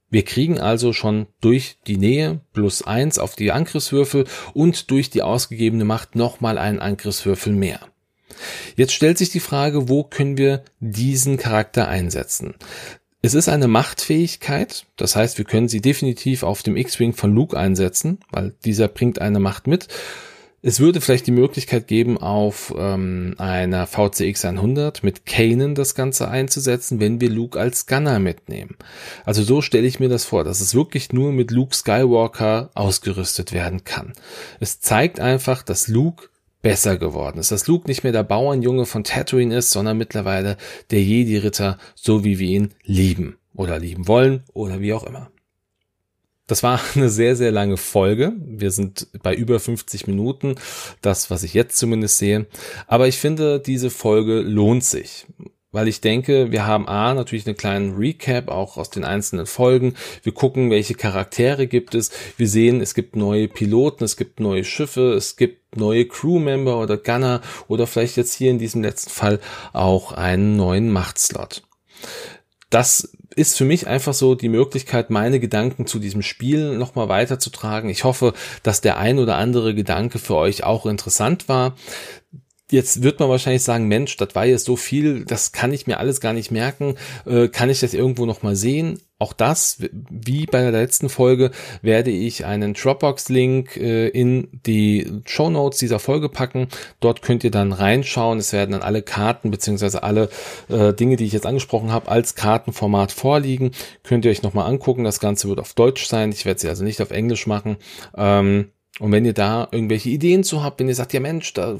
Wir kriegen also schon durch die Nähe plus eins auf die Angriffswürfel und durch die ausgegebene Macht nochmal einen Angriffswürfel mehr. Jetzt stellt sich die Frage, wo können wir diesen Charakter einsetzen? Es ist eine Machtfähigkeit, das heißt, wir können sie definitiv auf dem X-Wing von Luke einsetzen, weil dieser bringt eine Macht mit. Es würde vielleicht die Möglichkeit geben, auf ähm, einer VCX 100 mit Kanan das Ganze einzusetzen, wenn wir Luke als Gunner mitnehmen. Also so stelle ich mir das vor, dass es wirklich nur mit Luke Skywalker ausgerüstet werden kann. Es zeigt einfach, dass Luke besser geworden ist. Dass Luke nicht mehr der Bauernjunge von Tatooine ist, sondern mittlerweile der Jedi-Ritter, so wie wir ihn lieben oder lieben wollen oder wie auch immer. Das war eine sehr, sehr lange Folge. Wir sind bei über 50 Minuten, das, was ich jetzt zumindest sehe. Aber ich finde, diese Folge lohnt sich weil ich denke, wir haben A, natürlich einen kleinen Recap auch aus den einzelnen Folgen. Wir gucken, welche Charaktere gibt es. Wir sehen, es gibt neue Piloten, es gibt neue Schiffe, es gibt neue Crewmember oder Gunner oder vielleicht jetzt hier in diesem letzten Fall auch einen neuen Machtslot. Das ist für mich einfach so die Möglichkeit, meine Gedanken zu diesem Spiel nochmal weiterzutragen. Ich hoffe, dass der ein oder andere Gedanke für euch auch interessant war. Jetzt wird man wahrscheinlich sagen, Mensch, das war jetzt so viel, das kann ich mir alles gar nicht merken. Äh, kann ich das irgendwo noch mal sehen? Auch das, wie bei der letzten Folge, werde ich einen Dropbox-Link äh, in die Show Notes dieser Folge packen. Dort könnt ihr dann reinschauen. Es werden dann alle Karten beziehungsweise alle äh, Dinge, die ich jetzt angesprochen habe, als Kartenformat vorliegen. Könnt ihr euch nochmal angucken. Das Ganze wird auf Deutsch sein. Ich werde sie also nicht auf Englisch machen. Ähm, und wenn ihr da irgendwelche Ideen zu habt, wenn ihr sagt, ja Mensch, da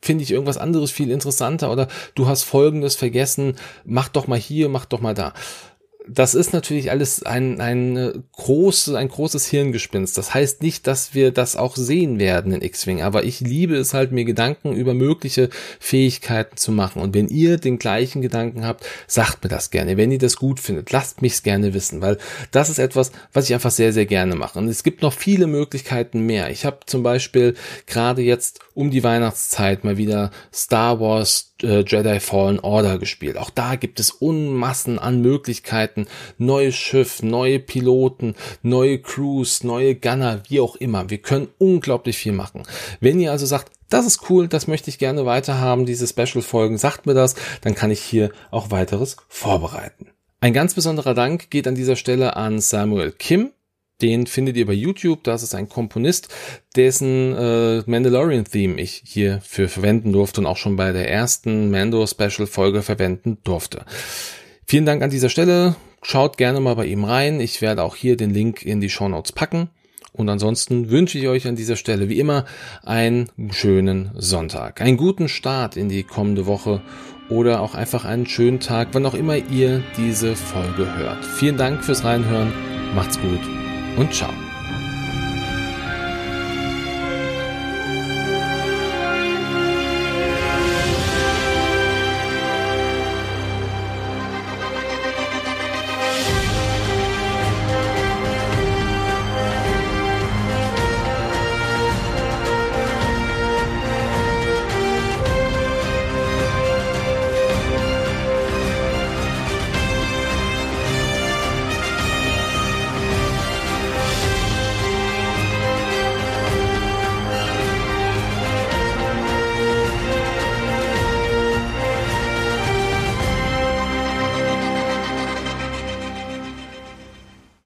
finde ich irgendwas anderes viel interessanter oder du hast Folgendes vergessen, mach doch mal hier, mach doch mal da. Das ist natürlich alles ein, ein, große, ein großes Hirngespinst. Das heißt nicht, dass wir das auch sehen werden in X-Wing, aber ich liebe es halt, mir Gedanken über mögliche Fähigkeiten zu machen. Und wenn ihr den gleichen Gedanken habt, sagt mir das gerne. Wenn ihr das gut findet, lasst mich's gerne wissen, weil das ist etwas, was ich einfach sehr, sehr gerne mache. Und es gibt noch viele Möglichkeiten mehr. Ich habe zum Beispiel gerade jetzt um die Weihnachtszeit mal wieder Star Wars äh, Jedi Fallen Order gespielt. Auch da gibt es Unmassen an Möglichkeiten. Neues Schiff, neue Piloten, neue Crews, neue Gunner, wie auch immer. Wir können unglaublich viel machen. Wenn ihr also sagt, das ist cool, das möchte ich gerne weiterhaben, diese Special-Folgen, sagt mir das, dann kann ich hier auch weiteres vorbereiten. Ein ganz besonderer Dank geht an dieser Stelle an Samuel Kim, den findet ihr bei YouTube. Das ist ein Komponist, dessen äh, Mandalorian-Theme ich hier verwenden durfte und auch schon bei der ersten Mando-Special-Folge verwenden durfte. Vielen Dank an dieser Stelle. Schaut gerne mal bei ihm rein. Ich werde auch hier den Link in die Show Notes packen. Und ansonsten wünsche ich euch an dieser Stelle wie immer einen schönen Sonntag, einen guten Start in die kommende Woche oder auch einfach einen schönen Tag, wann auch immer ihr diese Folge hört. Vielen Dank fürs Reinhören. Macht's gut und ciao.